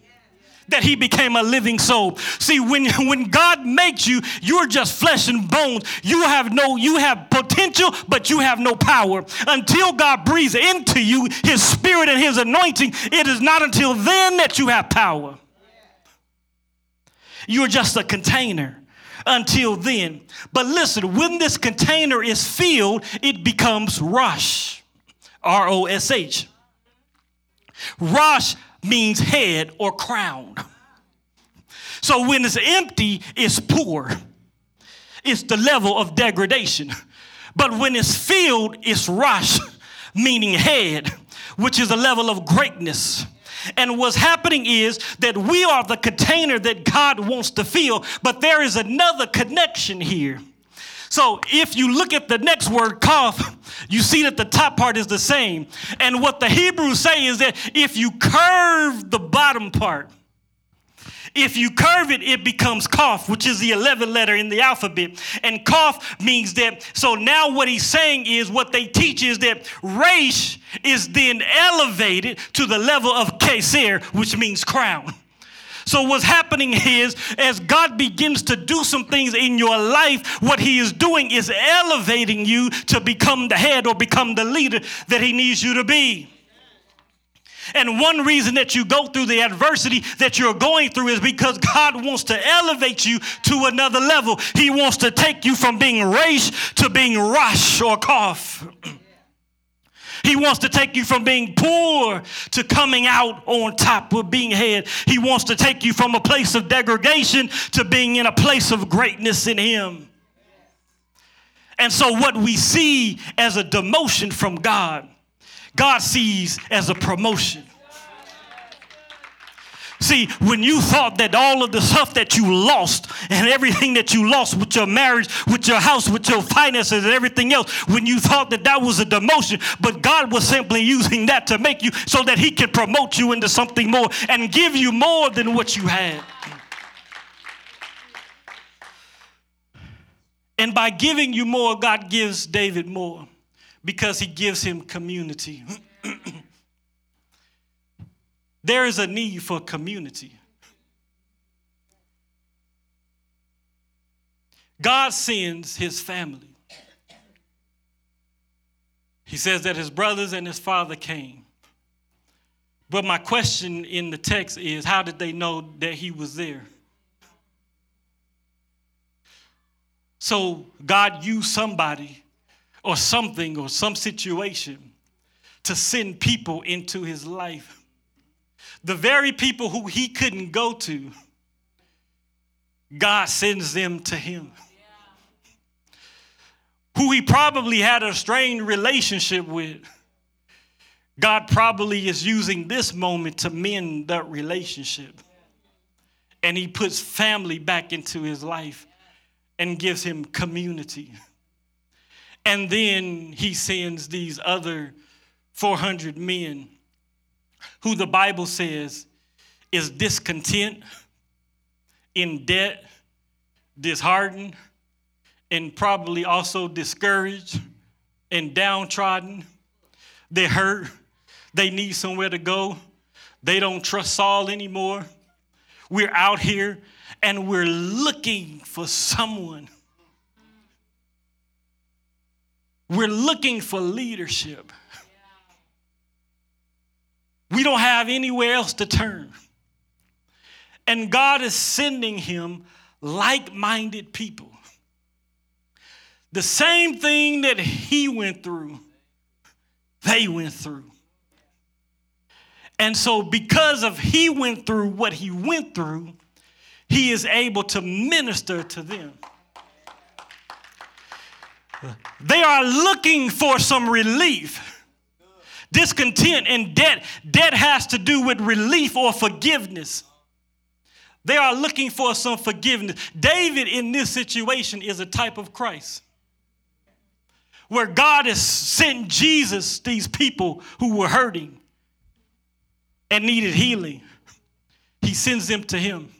that he became a living soul. See, when, when God makes you, you're just flesh and bones. You have no, you have potential, but you have no power. Until God breathes into you his spirit and his anointing, it is not until then that you have power. You're just a container until then. But listen, when this container is filled, it becomes Rosh. R O S H. Rosh means head or crown. So when it's empty, it's poor. It's the level of degradation. But when it's filled, it's Rosh, meaning head, which is a level of greatness. And what's happening is that we are the container that God wants to fill, but there is another connection here. So if you look at the next word, kaf, you see that the top part is the same. And what the Hebrews say is that if you curve the bottom part, if you curve it, it becomes kaf, which is the 11th letter in the alphabet. And kaf means that, so now what he's saying is what they teach is that Resh is then elevated to the level of Keser, which means crown. So, what's happening is as God begins to do some things in your life, what He is doing is elevating you to become the head or become the leader that He needs you to be. And one reason that you go through the adversity that you're going through is because God wants to elevate you to another level. He wants to take you from being rash to being rush or cough. He wants to take you from being poor to coming out on top of being head. He wants to take you from a place of degradation to being in a place of greatness in Him. And so, what we see as a demotion from God, God sees as a promotion. See, when you thought that all of the stuff that you lost and everything that you lost with your marriage, with your house, with your finances, and everything else, when you thought that that was a demotion, but God was simply using that to make you so that He could promote you into something more and give you more than what you had. And by giving you more, God gives David more because He gives him community. There is a need for community. God sends his family. He says that his brothers and his father came. But my question in the text is how did they know that he was there? So God used somebody or something or some situation to send people into his life the very people who he couldn't go to, God sends them to him. Who he probably had a strained relationship with, God probably is using this moment to mend that relationship. And he puts family back into his life and gives him community. And then he sends these other 400 men who the Bible says is discontent, in debt, disheartened, and probably also discouraged and downtrodden. They're hurt. They need somewhere to go. They don't trust Saul anymore. We're out here and we're looking for someone. We're looking for leadership. We don't have anywhere else to turn. And God is sending him like minded people. The same thing that he went through, they went through. And so, because of he went through what he went through, he is able to minister to them. They are looking for some relief discontent and debt. Debt has to do with relief or forgiveness. They are looking for some forgiveness. David, in this situation, is a type of Christ. Where God has sent Jesus, these people who were hurting and needed healing, He sends them to Him.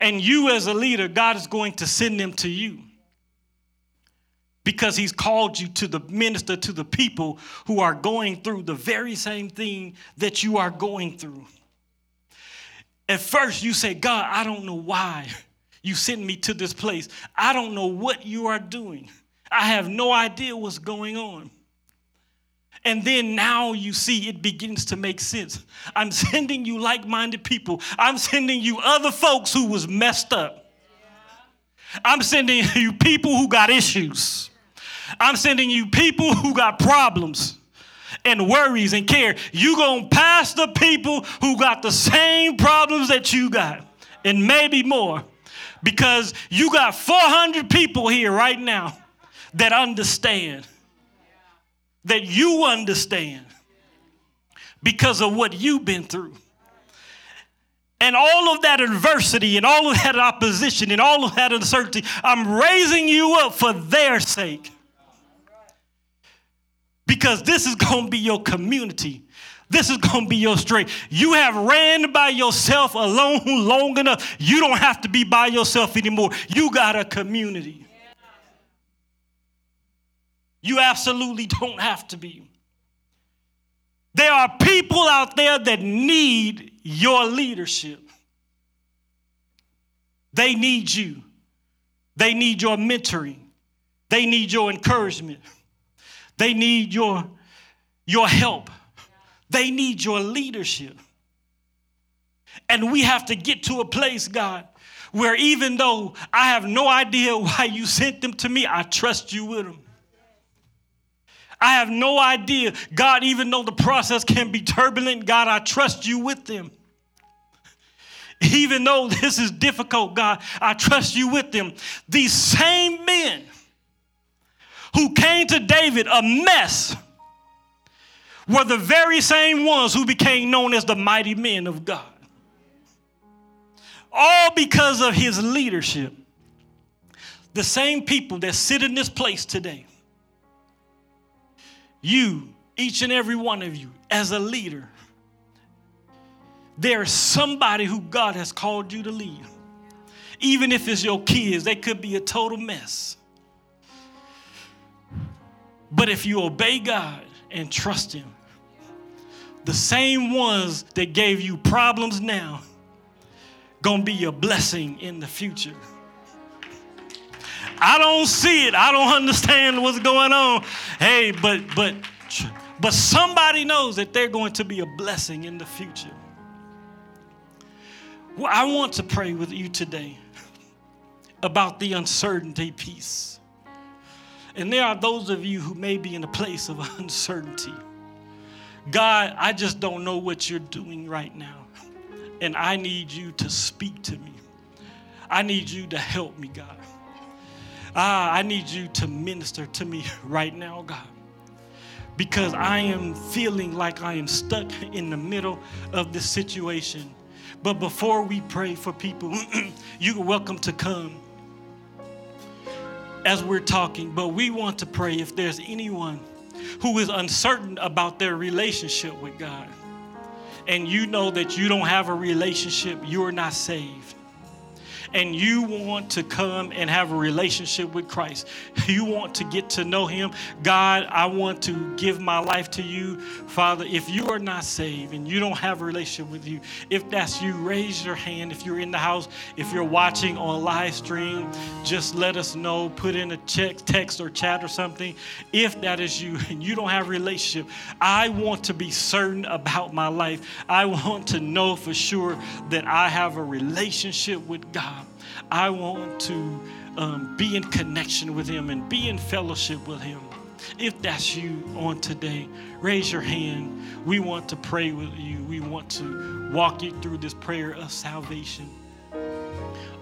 And you, as a leader, God is going to send them to you because he's called you to the minister to the people who are going through the very same thing that you are going through. At first, you say, God, I don't know why you sent me to this place. I don't know what you are doing. I have no idea what's going on. And then now you see it begins to make sense. I'm sending you like minded people, I'm sending you other folks who was messed up. I'm sending you people who got issues. I'm sending you people who got problems and worries and care. You going to pass the people who got the same problems that you got and maybe more because you got 400 people here right now that understand, that you understand because of what you've been through. And all of that adversity and all of that opposition and all of that uncertainty, I'm raising you up for their sake. Because this is going to be your community. This is going to be your strength. You have ran by yourself alone long enough. You don't have to be by yourself anymore. You got a community. You absolutely don't have to be. There are people out there that need your leadership. They need you. They need your mentoring. They need your encouragement. They need your, your help. They need your leadership. And we have to get to a place, God, where even though I have no idea why you sent them to me, I trust you with them. I have no idea. God, even though the process can be turbulent, God, I trust you with them. Even though this is difficult, God, I trust you with them. These same men who came to David a mess were the very same ones who became known as the mighty men of God. All because of his leadership. The same people that sit in this place today you, each and every one of you, as a leader, there's somebody who God has called you to lead. Even if it's your kids, they could be a total mess. But if you obey God and trust Him, the same ones that gave you problems now gonna be your blessing in the future. I don't see it. I don't understand what's going on. Hey, but but but somebody knows that they're going to be a blessing in the future. Well, I want to pray with you today about the uncertainty piece. And there are those of you who may be in a place of uncertainty. God, I just don't know what you're doing right now. And I need you to speak to me. I need you to help me, God. Ah, I need you to minister to me right now, God. Because I am feeling like I am stuck in the middle of this situation. But before we pray for people, you're welcome to come as we're talking. But we want to pray if there's anyone who is uncertain about their relationship with God, and you know that you don't have a relationship, you're not saved and you want to come and have a relationship with Christ, you want to get to know Him, God, I want to give my life to you. Father, if you are not saved and you don't have a relationship with you, if that's you, raise your hand. If you're in the house, if you're watching on live stream, just let us know. Put in a check, text or chat or something. If that is you and you don't have a relationship, I want to be certain about my life. I want to know for sure that I have a relationship with God. I want to um, be in connection with Him and be in fellowship with Him. If that's you on today, raise your hand. We want to pray with you. We want to walk you through this prayer of salvation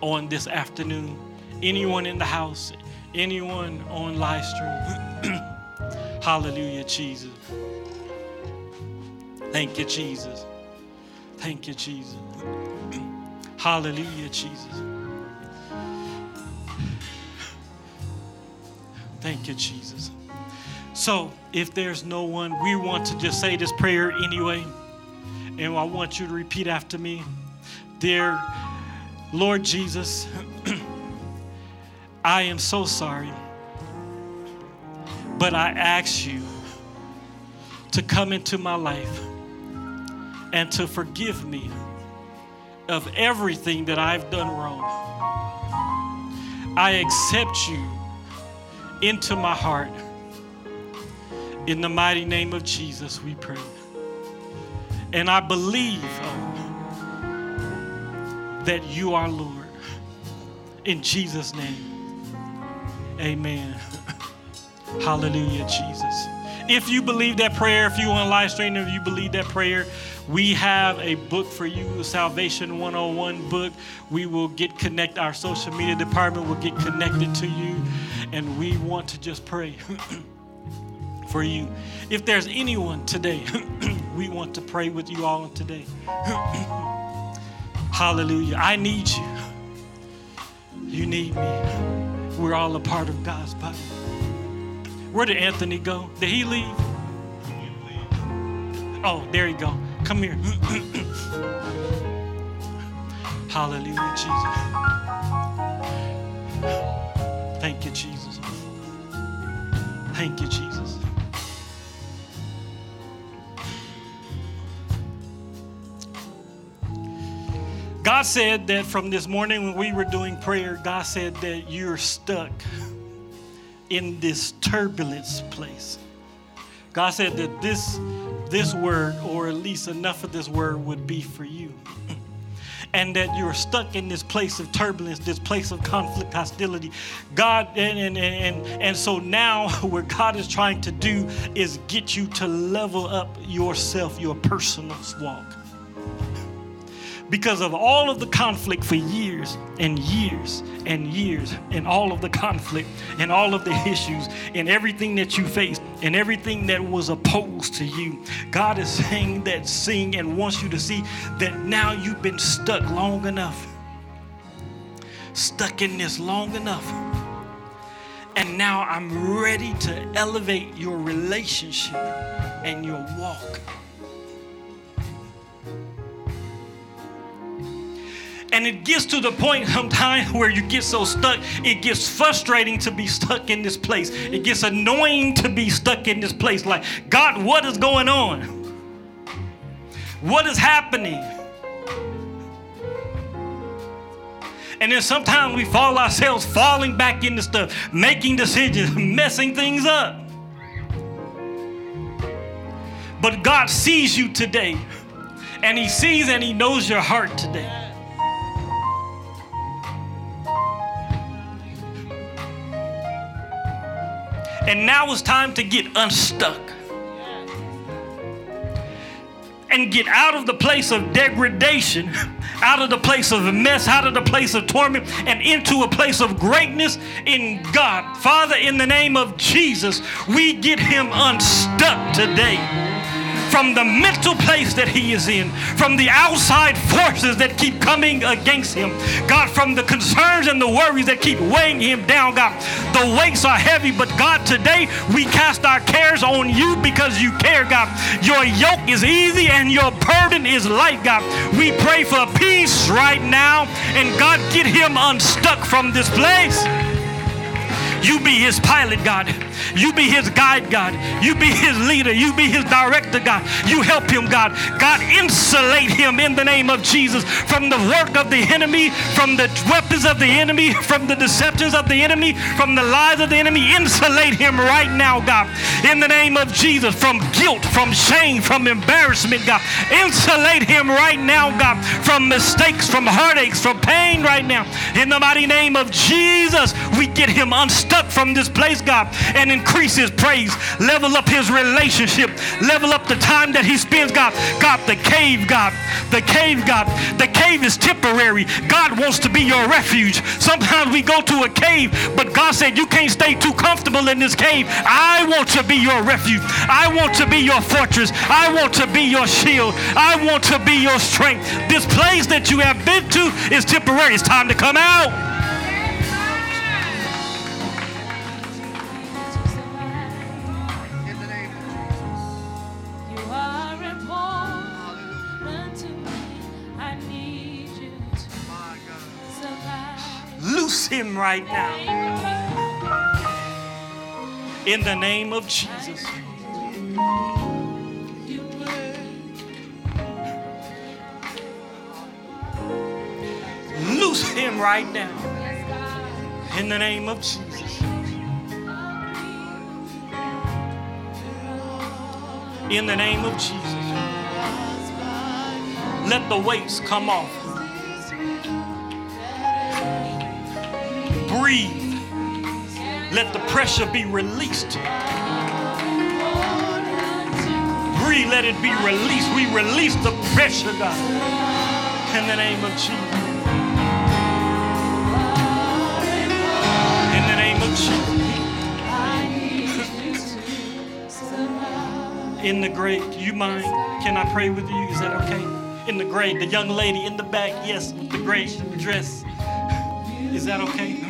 on this afternoon. Anyone in the house, anyone on live stream. Hallelujah, Jesus. Thank you, Jesus. Thank you, Jesus. Hallelujah, Jesus. Thank you, Jesus. So, if there's no one, we want to just say this prayer anyway. And I want you to repeat after me. Dear Lord Jesus, I am so sorry, but I ask you to come into my life and to forgive me of everything that I've done wrong. I accept you into my heart. In the mighty name of Jesus, we pray. And I believe oh, that you are Lord. In Jesus' name, amen. Hallelujah, Jesus. If you believe that prayer, if you on live stream, if you believe that prayer, we have a book for you, Salvation 101 book. We will get connect. Our social media department will get connected to you, and we want to just pray for you. If there's anyone today, we want to pray with you all today. Hallelujah. I need you. You need me. We're all a part of God's body. Where did Anthony go? Did he leave? Oh, there you go. Come here. Hallelujah, Jesus. Thank you, Jesus. Thank you, Jesus. God said that from this morning when we were doing prayer, God said that you're stuck in this turbulence place. God said that this this word or at least enough of this word would be for you. And that you're stuck in this place of turbulence, this place of conflict, hostility. God, and, and, and, and so now what God is trying to do is get you to level up yourself, your personal walk because of all of the conflict for years and years and years and all of the conflict and all of the issues and everything that you faced and everything that was opposed to you. God is saying that sing and wants you to see that now you've been stuck long enough. Stuck in this long enough. And now I'm ready to elevate your relationship and your walk. And it gets to the point sometimes where you get so stuck, it gets frustrating to be stuck in this place. It gets annoying to be stuck in this place. Like, God, what is going on? What is happening? And then sometimes we fall ourselves falling back into stuff, making decisions, messing things up. But God sees you today, and He sees and He knows your heart today. And now it's time to get unstuck and get out of the place of degradation, out of the place of mess, out of the place of torment, and into a place of greatness in God. Father, in the name of Jesus, we get him unstuck today from the mental place that he is in, from the outside forces that keep coming against him. God, from the concerns and the worries that keep weighing him down, God. The weights are heavy, but God, today we cast our cares on you because you care, God. Your yoke is easy and your burden is light, God. We pray for peace right now, and God, get him unstuck from this place. You be his pilot, God. You be his guide, God. You be his leader. You be his director, God. You help him, God. God, insulate him in the name of Jesus from the work of the enemy, from the weapons of the enemy, from the deceptions of the enemy, from the lies of the enemy. Insulate him right now, God. In the name of Jesus, from guilt, from shame, from embarrassment, God. Insulate him right now, God, from mistakes, from heartaches, from pain right now. In the mighty name of Jesus, we get him unstuck from this place, God, and increase his praise, level up his relationship, level up the time that he spends, God. God, the cave, God, the cave, God, the cave is temporary. God wants to be your refuge. Sometimes we go to a cave, but God said, You can't stay too comfortable in this cave. I want to be your refuge. I want to be your fortress. I want to be your shield. I want to be your strength. This place that you have been to is temporary. It's time to come out. Loose him right now. In the name of Jesus. Loose him right now. In the name of Jesus. In the name of Jesus. Let the weights come off. Breathe. Let the pressure be released. free. Let it be released. We release the pressure, God. In the name of Jesus. In the name of Jesus. In the grave, do you mind? Can I pray with you? Is that okay? In the grave, the young lady in the back, yes, the gray dress. Is that okay?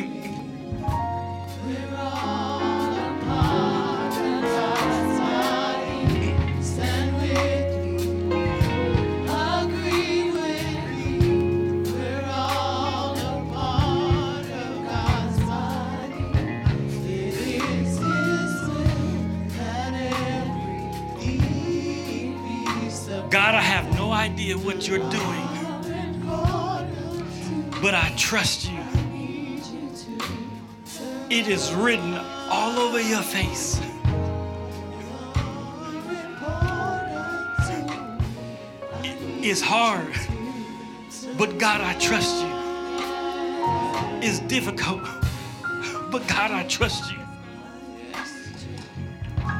Idea what you're doing, but I trust you. It is written all over your face. It's hard, but God, I trust you. It's difficult, but God, I trust you.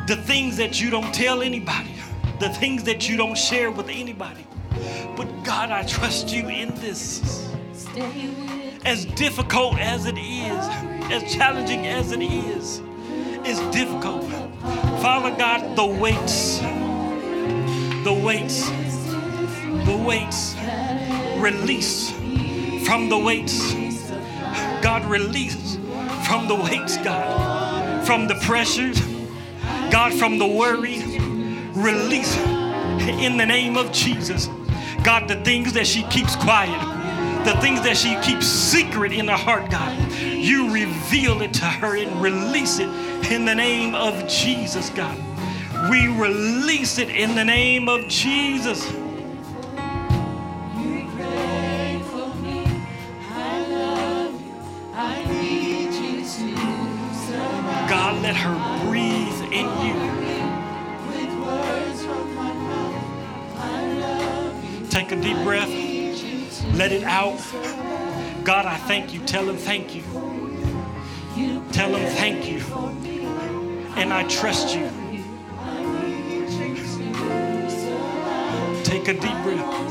The things that you don't tell anybody, the things that you don't share with anybody. But God, I trust you in this. As difficult as it is, as challenging as it is, it's difficult. Father God, the weights, the weights, the weights, release from the weights. God, release from the weights, God, from the pressures, God, from the worry, release in the name of Jesus. God, the things that she keeps quiet, the things that she keeps secret in her heart, God, you reveal it to her and release it in the name of Jesus, God. We release it in the name of Jesus. Out. God, I thank you. Tell him thank you. Tell him thank you. And I trust you. Take a deep breath.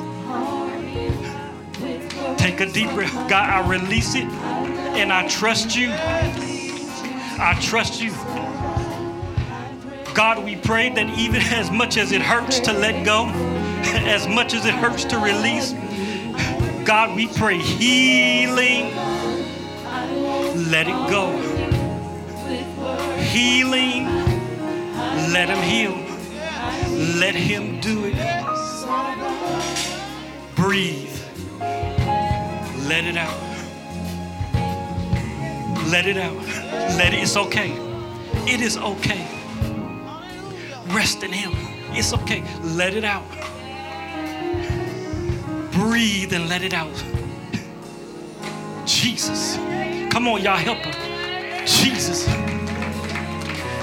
Take a deep breath. God, I release it and I trust you. I trust you. God, we pray that even as much as it hurts to let go, as much as it hurts to release, God, we pray healing. Let it go. Healing. Let him heal. Let him do it. Breathe. Let it out. Let it out. Let it. It's okay. It is okay. Rest in him. It's okay. Let it out. Breathe and let it out. Jesus. Come on, y'all, help her. Jesus.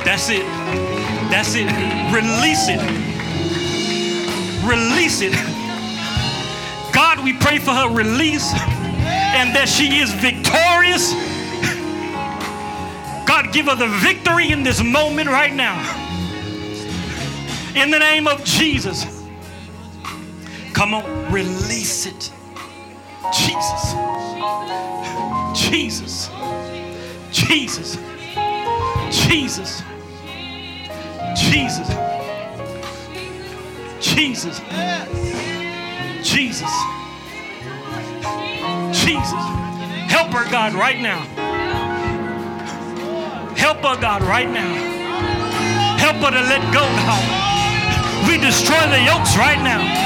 That's it. That's it. Release it. Release it. God, we pray for her release and that she is victorious. God, give her the victory in this moment right now. In the name of Jesus. Come on, release it. Jesus. Jesus. Jesus. Jesus. Jesus. Jesus. Jesus. Jesus. Help her, God, right now. Help her, God, right now. Help her to let go, God. We destroy the yokes right now.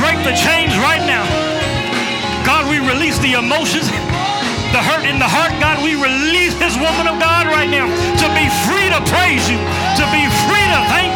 Break the chains right now. God, we release the emotions, the hurt in the heart. God, we release this woman of God right now to be free to praise you, to be free to thank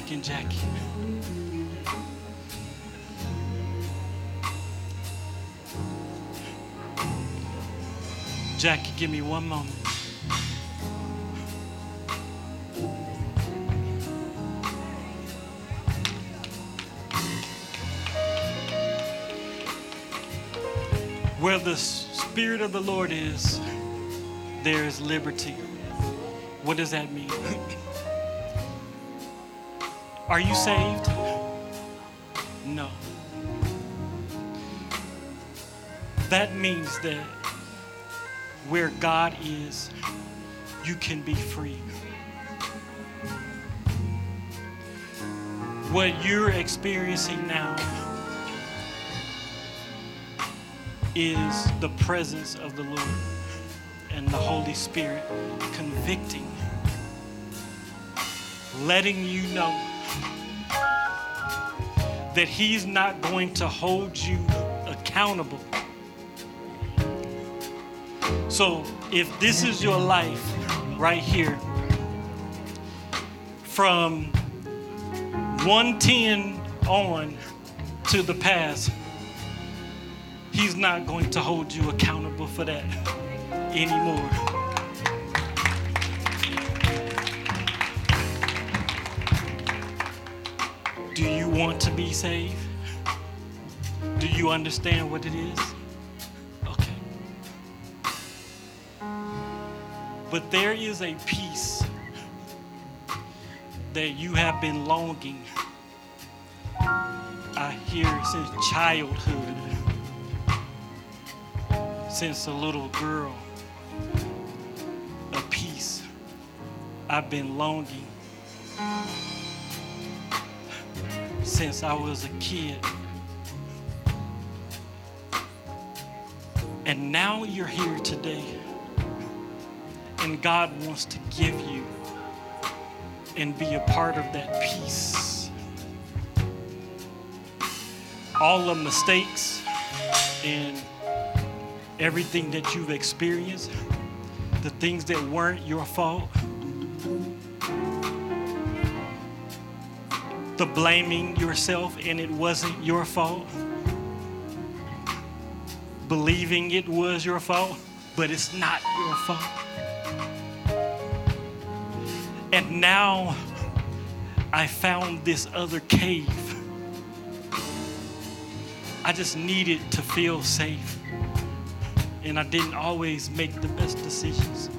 second, Jackie. Jackie, give me one moment. Where the Spirit of the Lord is, there is liberty. What does that mean? Are you saved? No. That means that where God is, you can be free. What you're experiencing now is the presence of the Lord and the Holy Spirit convicting, letting you know that He's not going to hold you accountable. So, if this is your life right here, from 110 on to the past, He's not going to hold you accountable for that anymore. Want to be saved? Do you understand what it is? Okay. But there is a peace that you have been longing. I hear since childhood, since a little girl, a peace I've been longing since I was a kid. And now you're here today. And God wants to give you and be a part of that peace. All the mistakes and everything that you've experienced, the things that weren't your fault, the blaming yourself and it wasn't your fault, believing it was your fault, but it's not your fault. And now I found this other cave. I just needed to feel safe. And I didn't always make the best decisions.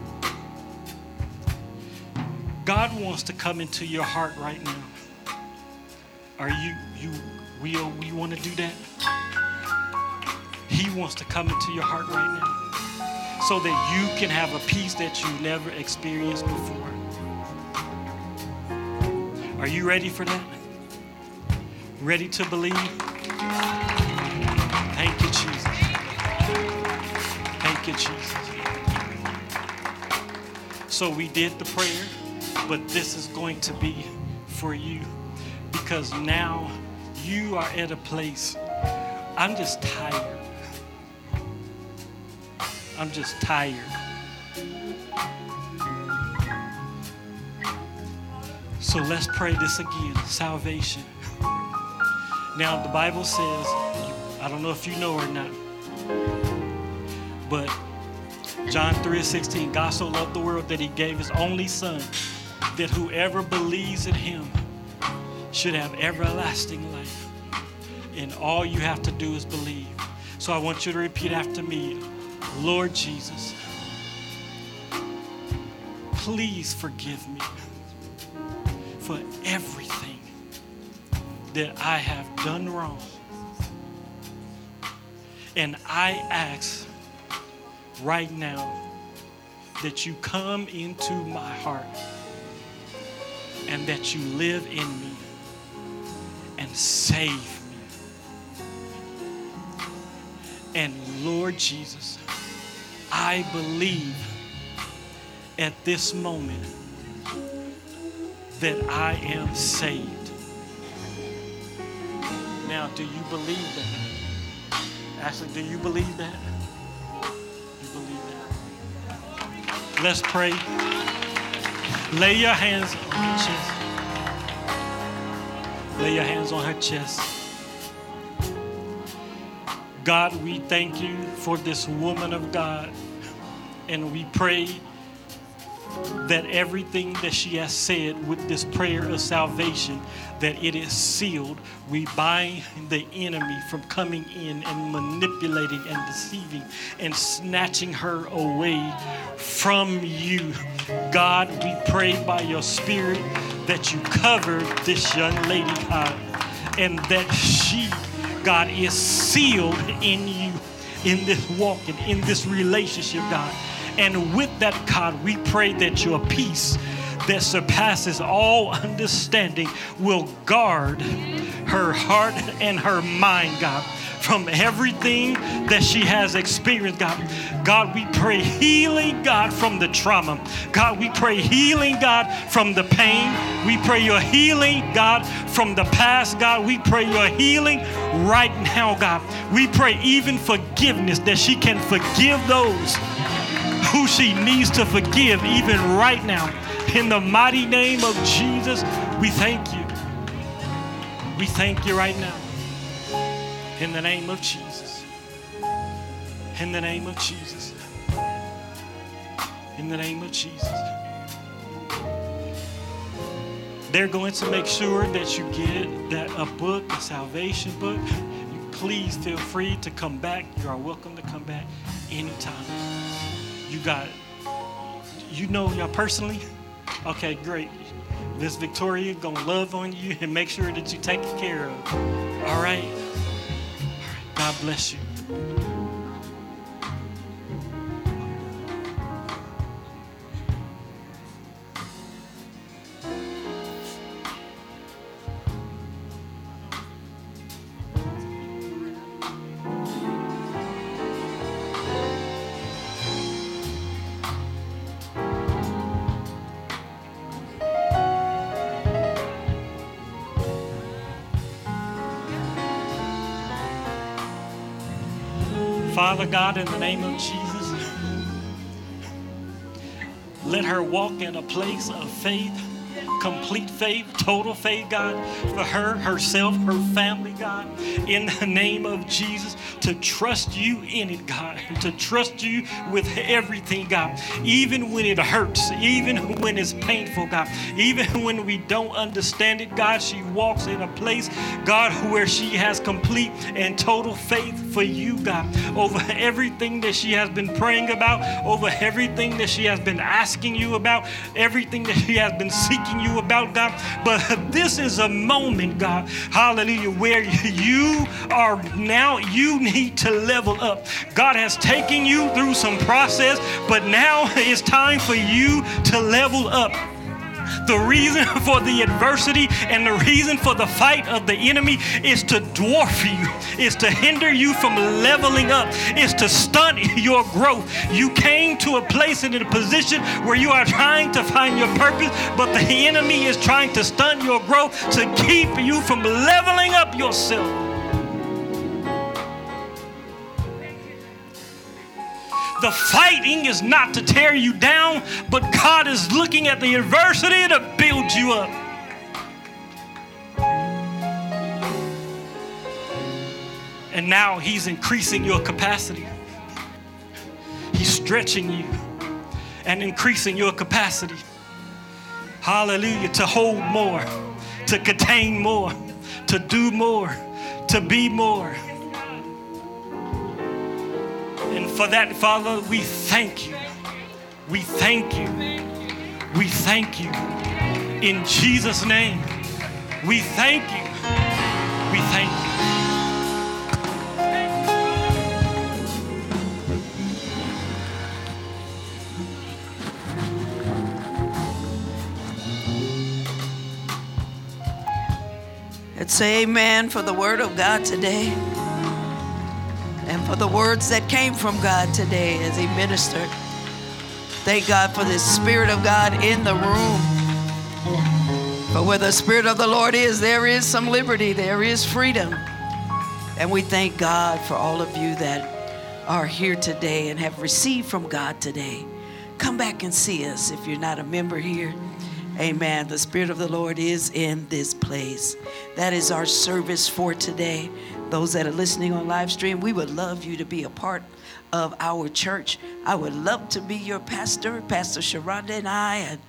God wants to come into your heart right now. Are you you will we oh, want to do that? He wants to come into your heart right now so that you can have a peace that you never experienced before. Are you ready for that? Ready to believe? Thank you, Jesus. Thank you, Jesus. So we did the prayer, but this is going to be for you because now you are at a place. I'm just tired. I'm just tired. So let's pray this again salvation. Now, the Bible says, I don't know if you know or not, but John 3 16, God so loved the world that he gave his only Son, that whoever believes in him should have everlasting life. And all you have to do is believe. So I want you to repeat after me Lord Jesus, please forgive me. for everything that I have done wrong. And I ask right now that you come into my heart and that you live in me and save me. And Lord Jesus, I believe at this moment that I am saved. Now, do you believe that? Ashley, do you believe that? You believe that? Let's pray. Lay your hands on her chest. Lay your hands on her chest. God, we thank you for this woman of God. And we pray that everything that she has said with this prayer of salvation that it is sealed. We bind the enemy from coming in and manipulating and deceiving and snatching her away from you. God we pray by your spirit that you cover this young lady god and that she god is sealed in you in this walk and in this relationship god. And with that, God, we pray that your peace that surpasses all understanding will guard her heart and her mind, God, from everything that she has experienced, God. God, we pray healing, God, from the trauma. God, we pray healing, God, from the pain. We pray your healing, God, from the past, God. We pray your healing right now, God. We pray even forgiveness that she can forgive those who she needs to forgive even right now. In the mighty name of Jesus, we thank you. We thank you right now. In the name of Jesus. In the name of Jesus. In the name of Jesus. They're going to make sure that you get that a book, a salvation book. Please feel free to come back. You are welcome to come back anytime. You got, you know y'all personally? Okay, great. Miss Victoria gonna love on you and make sure that you take care of. All right? All right. God bless you. Father God, in the name of Jesus, let her walk in a place of faith, complete faith, total faith, God, for her, herself, her family, God, in the name of Jesus, to trust you in it, God, to trust you with everything, God, even when it hurts, even when it's painful, God, even when we don't understand it, God, she walks in a place, God, where she has complete and total faith for you, God, over everything that she has been praying about, over everything that she has been asking you about, everything that she has been seeking you about, God. But this is a moment, God, hallelujah, where you are now, you need to level up. God has taken you through some process, but now it's time for you to level up. The reason for the adversity and the reason for the fight of the enemy is to dwarf you, is to hinder you from leveling up, is to stunt your growth. You came to a place and in a position where you are trying to find your purpose, but the enemy is trying to stunt your growth to keep you from leveling up yourself. The fighting is not to tear you down, but God is looking at the adversity to build you up. And now He's increasing your capacity. He's stretching you and increasing your capacity. Hallelujah. To hold more, to contain more, to do more, to be more. For that, Father, we thank you. We thank you. We thank you. In Jesus' name, we thank you. We thank you. Let's say amen for the word of God today for the words that came from God today as He ministered. Thank God for the Spirit of God in the room. For where the Spirit of the Lord is, there is some liberty, there is freedom. And we thank God for all of you that are here today and have received from God today. Come back and see us if you're not a member here. Amen. The Spirit of the Lord is in this place. That is our service for today. Those that are listening on live stream, we would love you to be a part of our church. I would love to be your pastor, Pastor Sharonda and I, and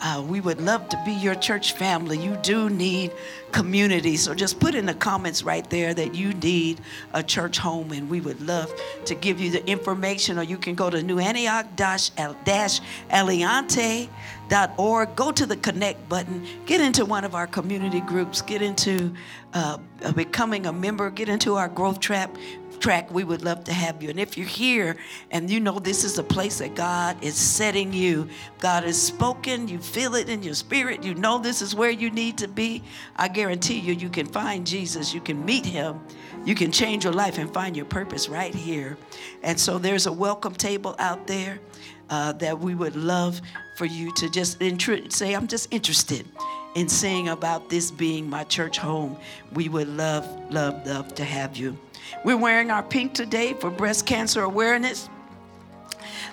uh, we would love to be your church family. You do need community. So just put in the comments right there that you need a church home, and we would love to give you the information. Or you can go to newantioch-aliante.org, go to the connect button, get into one of our community groups, get into uh, becoming a member, get into our growth trap track, we would love to have you. And if you're here and you know this is a place that God is setting you, God has spoken, you feel it in your spirit, you know this is where you need to be, I guarantee you, you can find Jesus, you can meet him, you can change your life and find your purpose right here. And so there's a welcome table out there uh, that we would love for you to just say, I'm just interested in saying about this being my church home. We would love, love, love to have you. We're wearing our pink today for breast cancer awareness.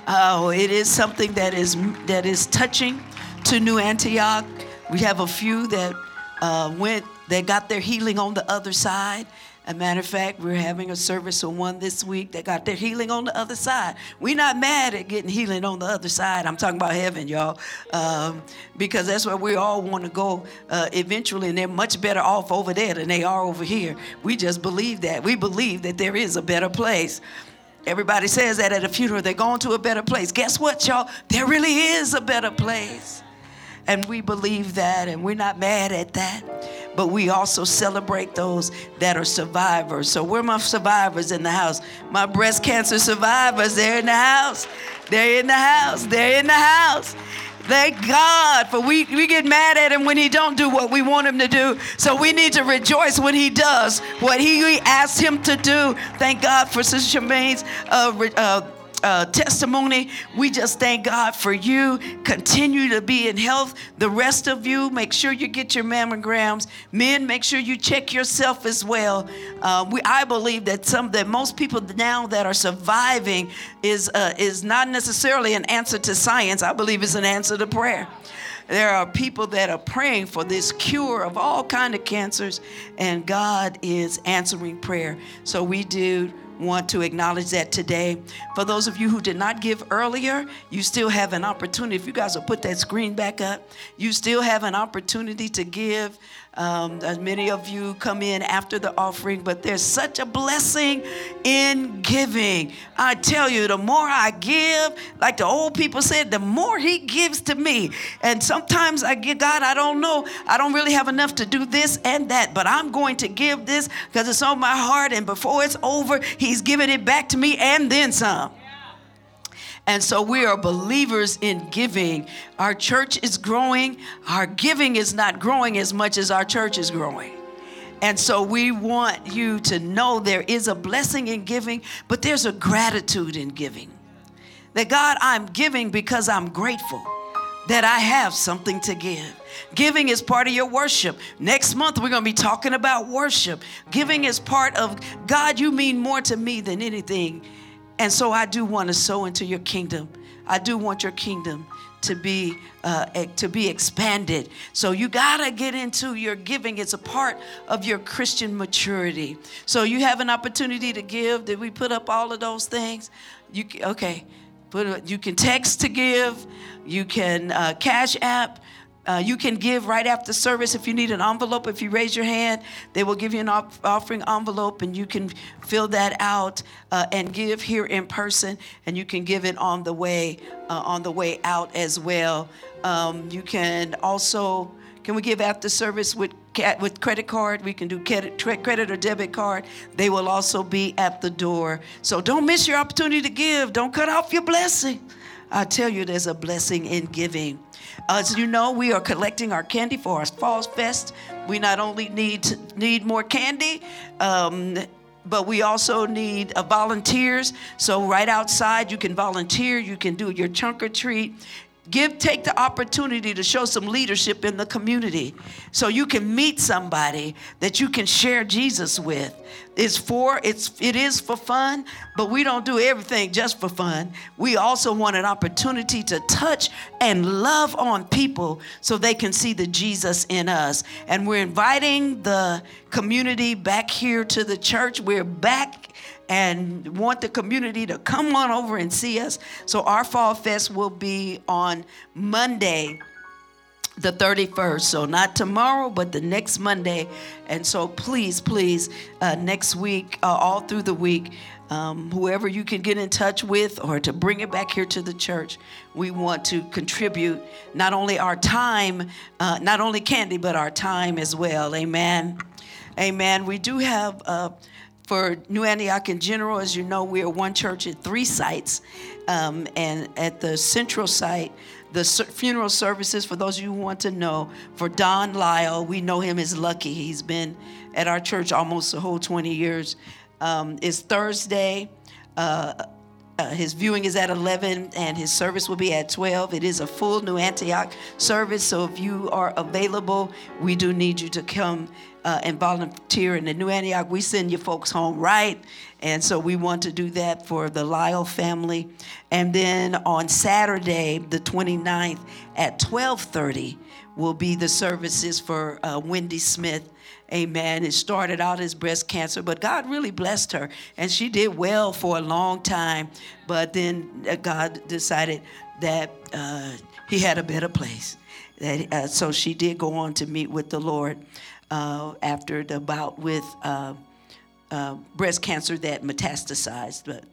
Oh, it is something that is that is touching to New Antioch. We have a few that uh, went, they got their healing on the other side. A matter of fact, we're having a service on one this week that got their healing on the other side. We're not mad at getting healing on the other side. I'm talking about heaven, y'all, um, because that's where we all want to go uh, eventually, and they're much better off over there than they are over here. We just believe that. We believe that there is a better place. Everybody says that at a funeral, they're going to a better place. Guess what, y'all? There really is a better place. And we believe that, and we're not mad at that. But we also celebrate those that are survivors. So, we're my survivors in the house. My breast cancer survivors, they're in the house. They're in the house. They're in the house. Thank God for we, we get mad at him when he don't do what we want him to do. So we need to rejoice when he does what he asked him to do. Thank God for Sister Charmaine's uh, uh, uh, testimony. We just thank God for you. Continue to be in health. The rest of you, make sure you get your mammograms. Men, make sure you check yourself as well. Uh, we, I believe that some that most people now that are surviving is uh, is not necessarily an answer to science. I believe it's an answer to prayer there are people that are praying for this cure of all kind of cancers and god is answering prayer so we do want to acknowledge that today. For those of you who did not give earlier, you still have an opportunity. If you guys will put that screen back up, you still have an opportunity to give. Um, many of you come in after the offering, but there's such a blessing in giving. I tell you, the more I give, like the old people said, the more He gives to me. And sometimes I give God, I don't know, I don't really have enough to do this and that, but I'm going to give this because it's on my heart. And before it's over, He's giving it back to me and then some. And so we are believers in giving. Our church is growing. Our giving is not growing as much as our church is growing. And so we want you to know there is a blessing in giving, but there's a gratitude in giving. That God, I'm giving because I'm grateful that I have something to give. Giving is part of your worship. Next month, we're going to be talking about worship. Giving is part of God, you mean more to me than anything and so I do want to sow into your kingdom. I do want your kingdom to be uh, to be expanded. So you gotta get into your giving. It's a part of your Christian maturity. So you have an opportunity to give. Did we put up all of those things? You okay? Put you can text to give. You can uh, cash app. Uh, you can give right after service if you need an envelope. If you raise your hand, they will give you an off- offering envelope, and you can fill that out uh, and give here in person, and you can give it on the way uh, on the way out as well. Um, you can also can we give after service with with credit card? We can do credit, credit or debit card. They will also be at the door. So don't miss your opportunity to give. Don't cut off your blessing. I tell you, there's a blessing in giving. As you know, we are collecting our candy for our Falls Fest. We not only need need more candy. Um, but we also need uh, volunteers. So right outside, you can volunteer. You can do your trunk or treat. Give, take the opportunity to show some leadership in the community, so you can meet somebody that you can share Jesus with. It's for it's it is for fun, but we don't do everything just for fun. We also want an opportunity to touch and love on people so they can see the Jesus in us. And we're inviting the community back here to the church. We're back and want the community to come on over and see us. So our Fall Fest will be on Monday, the 31st. So not tomorrow, but the next Monday. And so please, please, uh, next week, uh, all through the week, um, whoever you can get in touch with or to bring it back here to the church, we want to contribute not only our time, uh, not only candy, but our time as well. Amen. Amen. We do have. For New Antioch in general, as you know, we are one church at three sites. Um, and at the central site, the funeral services, for those of you who want to know, for Don Lyle, we know him as Lucky. He's been at our church almost the whole 20 years. Um, is Thursday. Uh, uh, his viewing is at 11 and his service will be at 12. It is a full New Antioch service, so if you are available, we do need you to come uh, and volunteer in the New Antioch. We send you folks home right, and so we want to do that for the Lyle family. And then on Saturday, the 29th at 12:30 will be the services for uh, Wendy Smith. Amen. It started out as breast cancer, but God really blessed her, and she did well for a long time. But then uh, God decided that uh, He had a better place. That, uh, so she did go on to meet with the Lord uh, after the bout with uh, uh, breast cancer that metastasized. But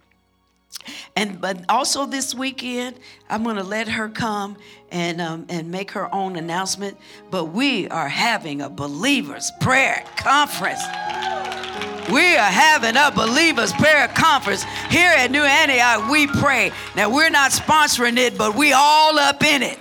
and but also this weekend, I'm going to let her come and um, and make her own announcement. But we are having a believers prayer conference. We are having a believers prayer conference here at New Antioch. We pray. Now we're not sponsoring it, but we all up in it.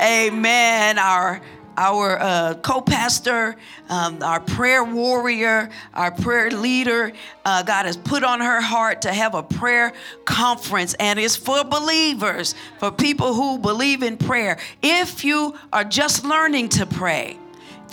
Amen. Our our uh, co-pastor, um, our prayer warrior, our prayer leader, uh, God has put on her heart to have a prayer conference, and it's for believers, for people who believe in prayer. If you are just learning to pray,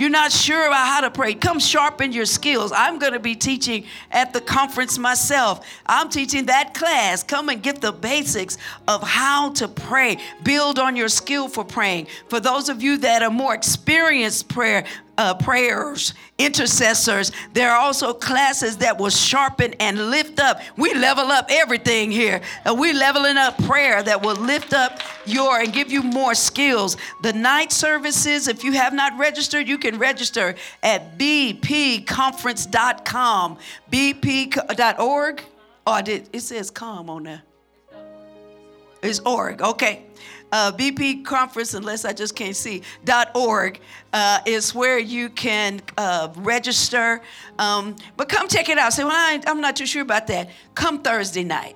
you're not sure about how to pray, come sharpen your skills. I'm going to be teaching at the conference myself. I'm teaching that class. Come and get the basics of how to pray. Build on your skill for praying. For those of you that are more experienced prayer uh, prayers, intercessors, there are also classes that will sharpen and lift up. We level up everything here. Uh, we leveling up prayer that will lift up your and give you more skills. The night services, if you have not registered, you can register at bpconference.com, bp.org. Oh, I did. It says com on there. It's org. Okay. Uh, BP conference, unless I just can't see, .org uh, is where you can uh, register. Um, but come check it out. Say, well, I, I'm not too sure about that. Come Thursday night.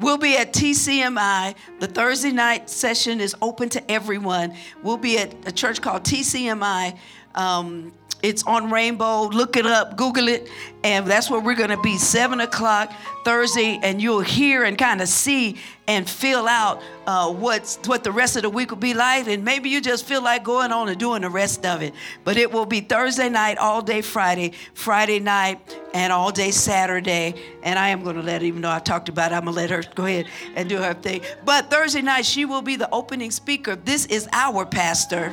We'll be at TCMI. The Thursday night session is open to everyone. We'll be at a church called TCMI. Um, it's on Rainbow. Look it up, Google it, and that's where we're going to be. Seven o'clock Thursday, and you'll hear and kind of see and feel out uh, what's what the rest of the week will be like. And maybe you just feel like going on and doing the rest of it. But it will be Thursday night, all day Friday, Friday night, and all day Saturday. And I am going to let, even though I talked about, it, I'm going to let her go ahead and do her thing. But Thursday night, she will be the opening speaker. This is our pastor.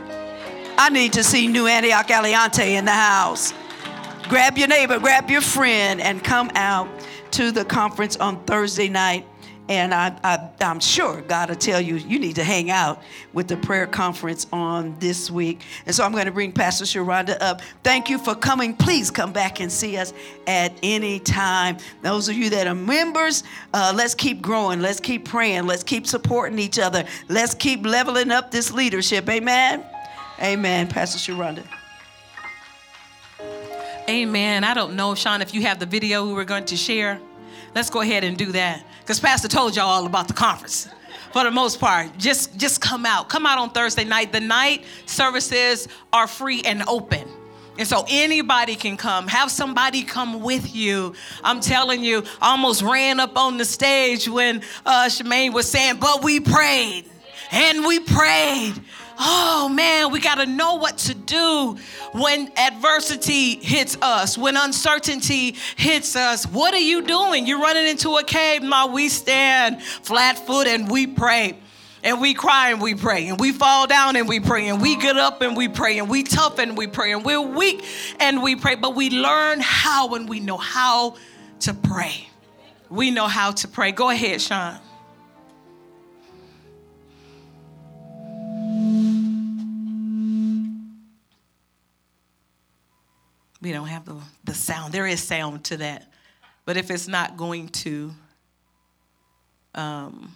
I need to see New Antioch Aliante in the house. Grab your neighbor, grab your friend, and come out to the conference on Thursday night And I, I, I'm sure God will tell you, you need to hang out with the prayer conference on this week. And so I'm going to bring Pastor Sharonda up. Thank you for coming. Please come back and see us at any time. Those of you that are members, uh, let's keep growing. Let's keep praying. Let's keep supporting each other. Let's keep leveling up this leadership. Amen. Amen. Pastor Sharonda. Amen. I don't know, Sean, if you have the video we were going to share. Let's go ahead and do that. Because Pastor told y'all all about the conference. For the most part, just, just come out. Come out on Thursday night. The night services are free and open. And so anybody can come. Have somebody come with you. I'm telling you, I almost ran up on the stage when uh, Shemaine was saying, but we prayed and we prayed oh man, we got to know what to do when adversity hits us, when uncertainty hits us. What are you doing? You're running into a cave. No, we stand flat foot and we pray. And we cry and we pray, and we fall down and we pray, and we get up and we pray, and we tough and we pray, and we're weak and we pray. But we learn how and we know how to pray. We know how to pray. Go ahead, Sean. We don't have the, the sound. There is sound to that. But if it's not going to um,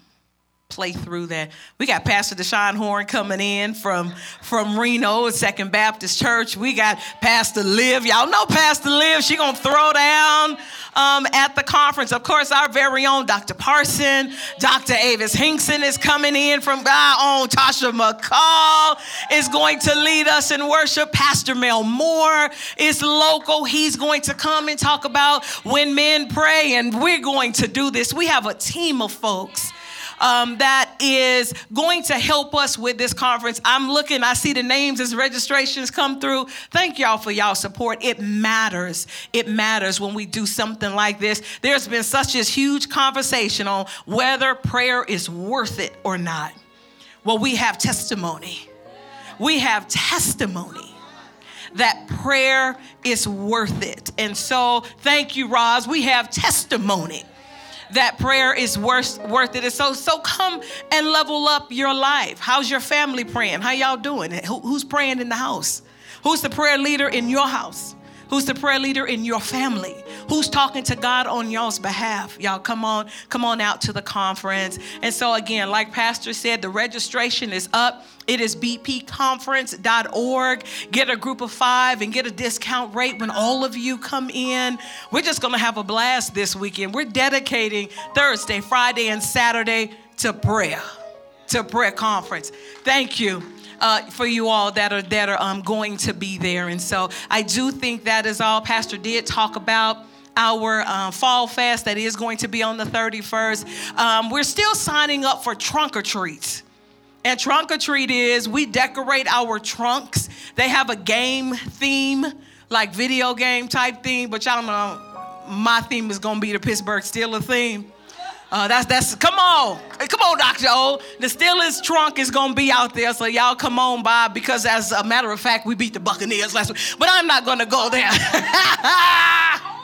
play through that. We got Pastor Deshaun Horn coming in from, from Reno, Second Baptist Church. We got Pastor Liv. Y'all know Pastor Liv. She gonna throw down um, conference. Of course, our very own Dr. Parson, Dr. Avis Hinkson is coming in from our own Tasha McCall is going to lead us in worship. Pastor Mel Moore is local. He's going to come and talk about when men pray, and we're going to do this. We have a team of folks um, that is going to help us with this conference. I'm looking, I see the names as registrations come through. Thank y'all for y'all support. It matters. It matters when we do something like this. There's been such a huge conversation on whether prayer is worth it or not. Well, we have testimony. We have testimony that prayer is worth it. And so, thank you, Roz. We have testimony that prayer is worth, worth it. So, so come and level up your life. How's your family praying? How y'all doing? Who, who's praying in the house? Who's the prayer leader in your house? Who's the prayer leader in your family? Who's talking to God on y'all's behalf? Y'all come on, come on out to the conference. And so again, like Pastor said, the registration is up. It is bpconference.org. Get a group of five and get a discount rate when all of you come in. We're just going to have a blast this weekend. We're dedicating Thursday, Friday, and Saturday to prayer, to prayer conference. Thank you uh, for you all that are that are um, going to be there. And so I do think that is all. Pastor did talk about our um, fall fest that is going to be on the 31st. Um, we're still signing up for trunk or treats. And trunk or treat is we decorate our trunks. They have a game theme, like video game type theme, but y'all know my theme is gonna be the Pittsburgh Steelers theme. Uh, that's that's come on, come on, Doctor O. The Steelers trunk is gonna be out there, so y'all come on by because as a matter of fact, we beat the Buccaneers last week. But I'm not gonna go there.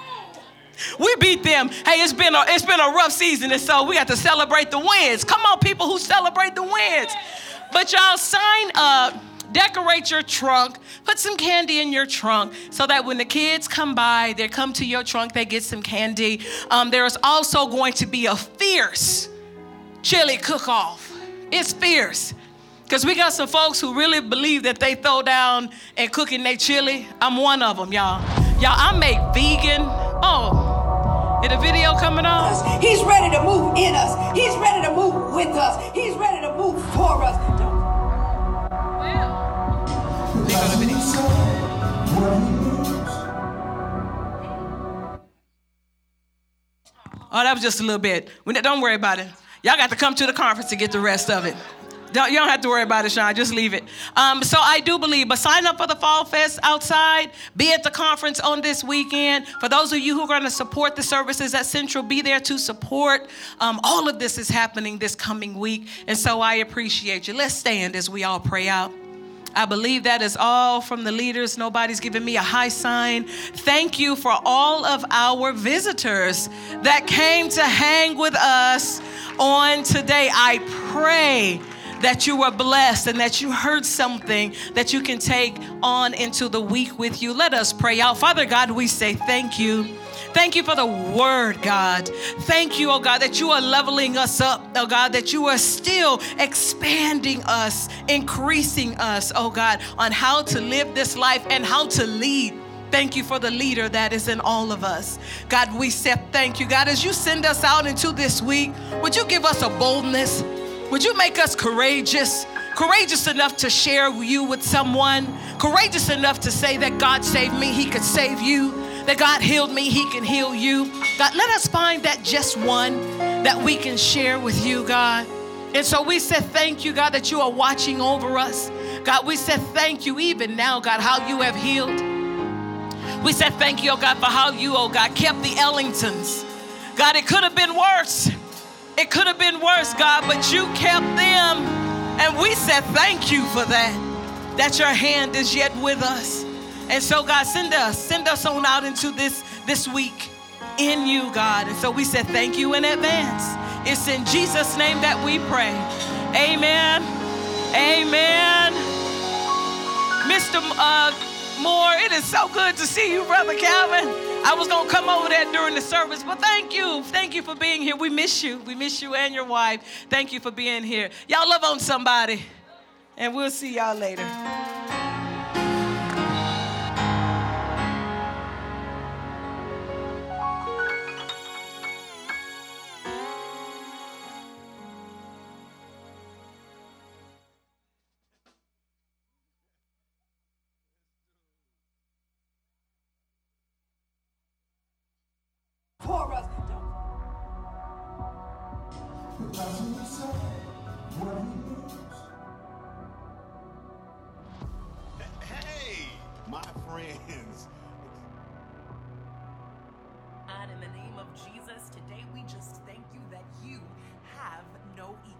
we beat them. Hey, it's been a it's been a rough season, and so we got to celebrate the wins. Come on, people who celebrate the wins. But y'all sign up decorate your trunk, put some candy in your trunk so that when the kids come by, they come to your trunk, they get some candy. Um, there's also going to be a fierce chili cook off. It's fierce. Because we got some folks who really believe that they throw down and cooking their chili. I'm one of them, y'all. Y'all, I make vegan. Oh, is the video coming on? He's ready to move in us. He's ready to move with us. He's ready to move for us. Oh, that was just a little bit. Don't worry about it. Y'all got to come to the conference to get the rest of it. Don't, you don't have to worry about it, Sean. Just leave it. Um, so I do believe, but sign up for the Fall Fest outside. Be at the conference on this weekend. For those of you who are going to support the services at Central, be there to support. Um, all of this is happening this coming week. And so I appreciate you. Let's stand as we all pray out. I believe that is all from the leaders. Nobody's giving me a high sign. Thank you for all of our visitors that came to hang with us on today. I pray that you were blessed and that you heard something that you can take on into the week with you. Let us pray out. Father God, we say thank you. Thank you for the word, God. Thank you, oh God, that you are leveling us up, oh God, that you are still expanding us, increasing us, oh God, on how to live this life and how to lead. Thank you for the leader that is in all of us. God, we say thank you. God, as you send us out into this week, would you give us a boldness? Would you make us courageous? Courageous enough to share you with someone, courageous enough to say that God saved me, He could save you, that God healed me, He can heal you. God, let us find that just one that we can share with you, God. And so we said, Thank you, God, that you are watching over us. God, we said, Thank you even now, God, how you have healed. We said, Thank you, oh God, for how you, oh God, kept the Ellingtons. God, it could have been worse. It could have been worse, God, but you kept them. And we said, Thank you for that, that your hand is yet with us. And so, God, send us, send us on out into this, this week in you, God. And so we said, Thank you in advance. It's in Jesus' name that we pray. Amen. Amen. Mr. Uh, Moore, it is so good to see you, Brother Calvin. I was going to come over there during the service, but thank you. Thank you for being here. We miss you. We miss you and your wife. Thank you for being here. Y'all love on somebody, and we'll see y'all later. friends. And in the name of Jesus, today we just thank you that you have no evil.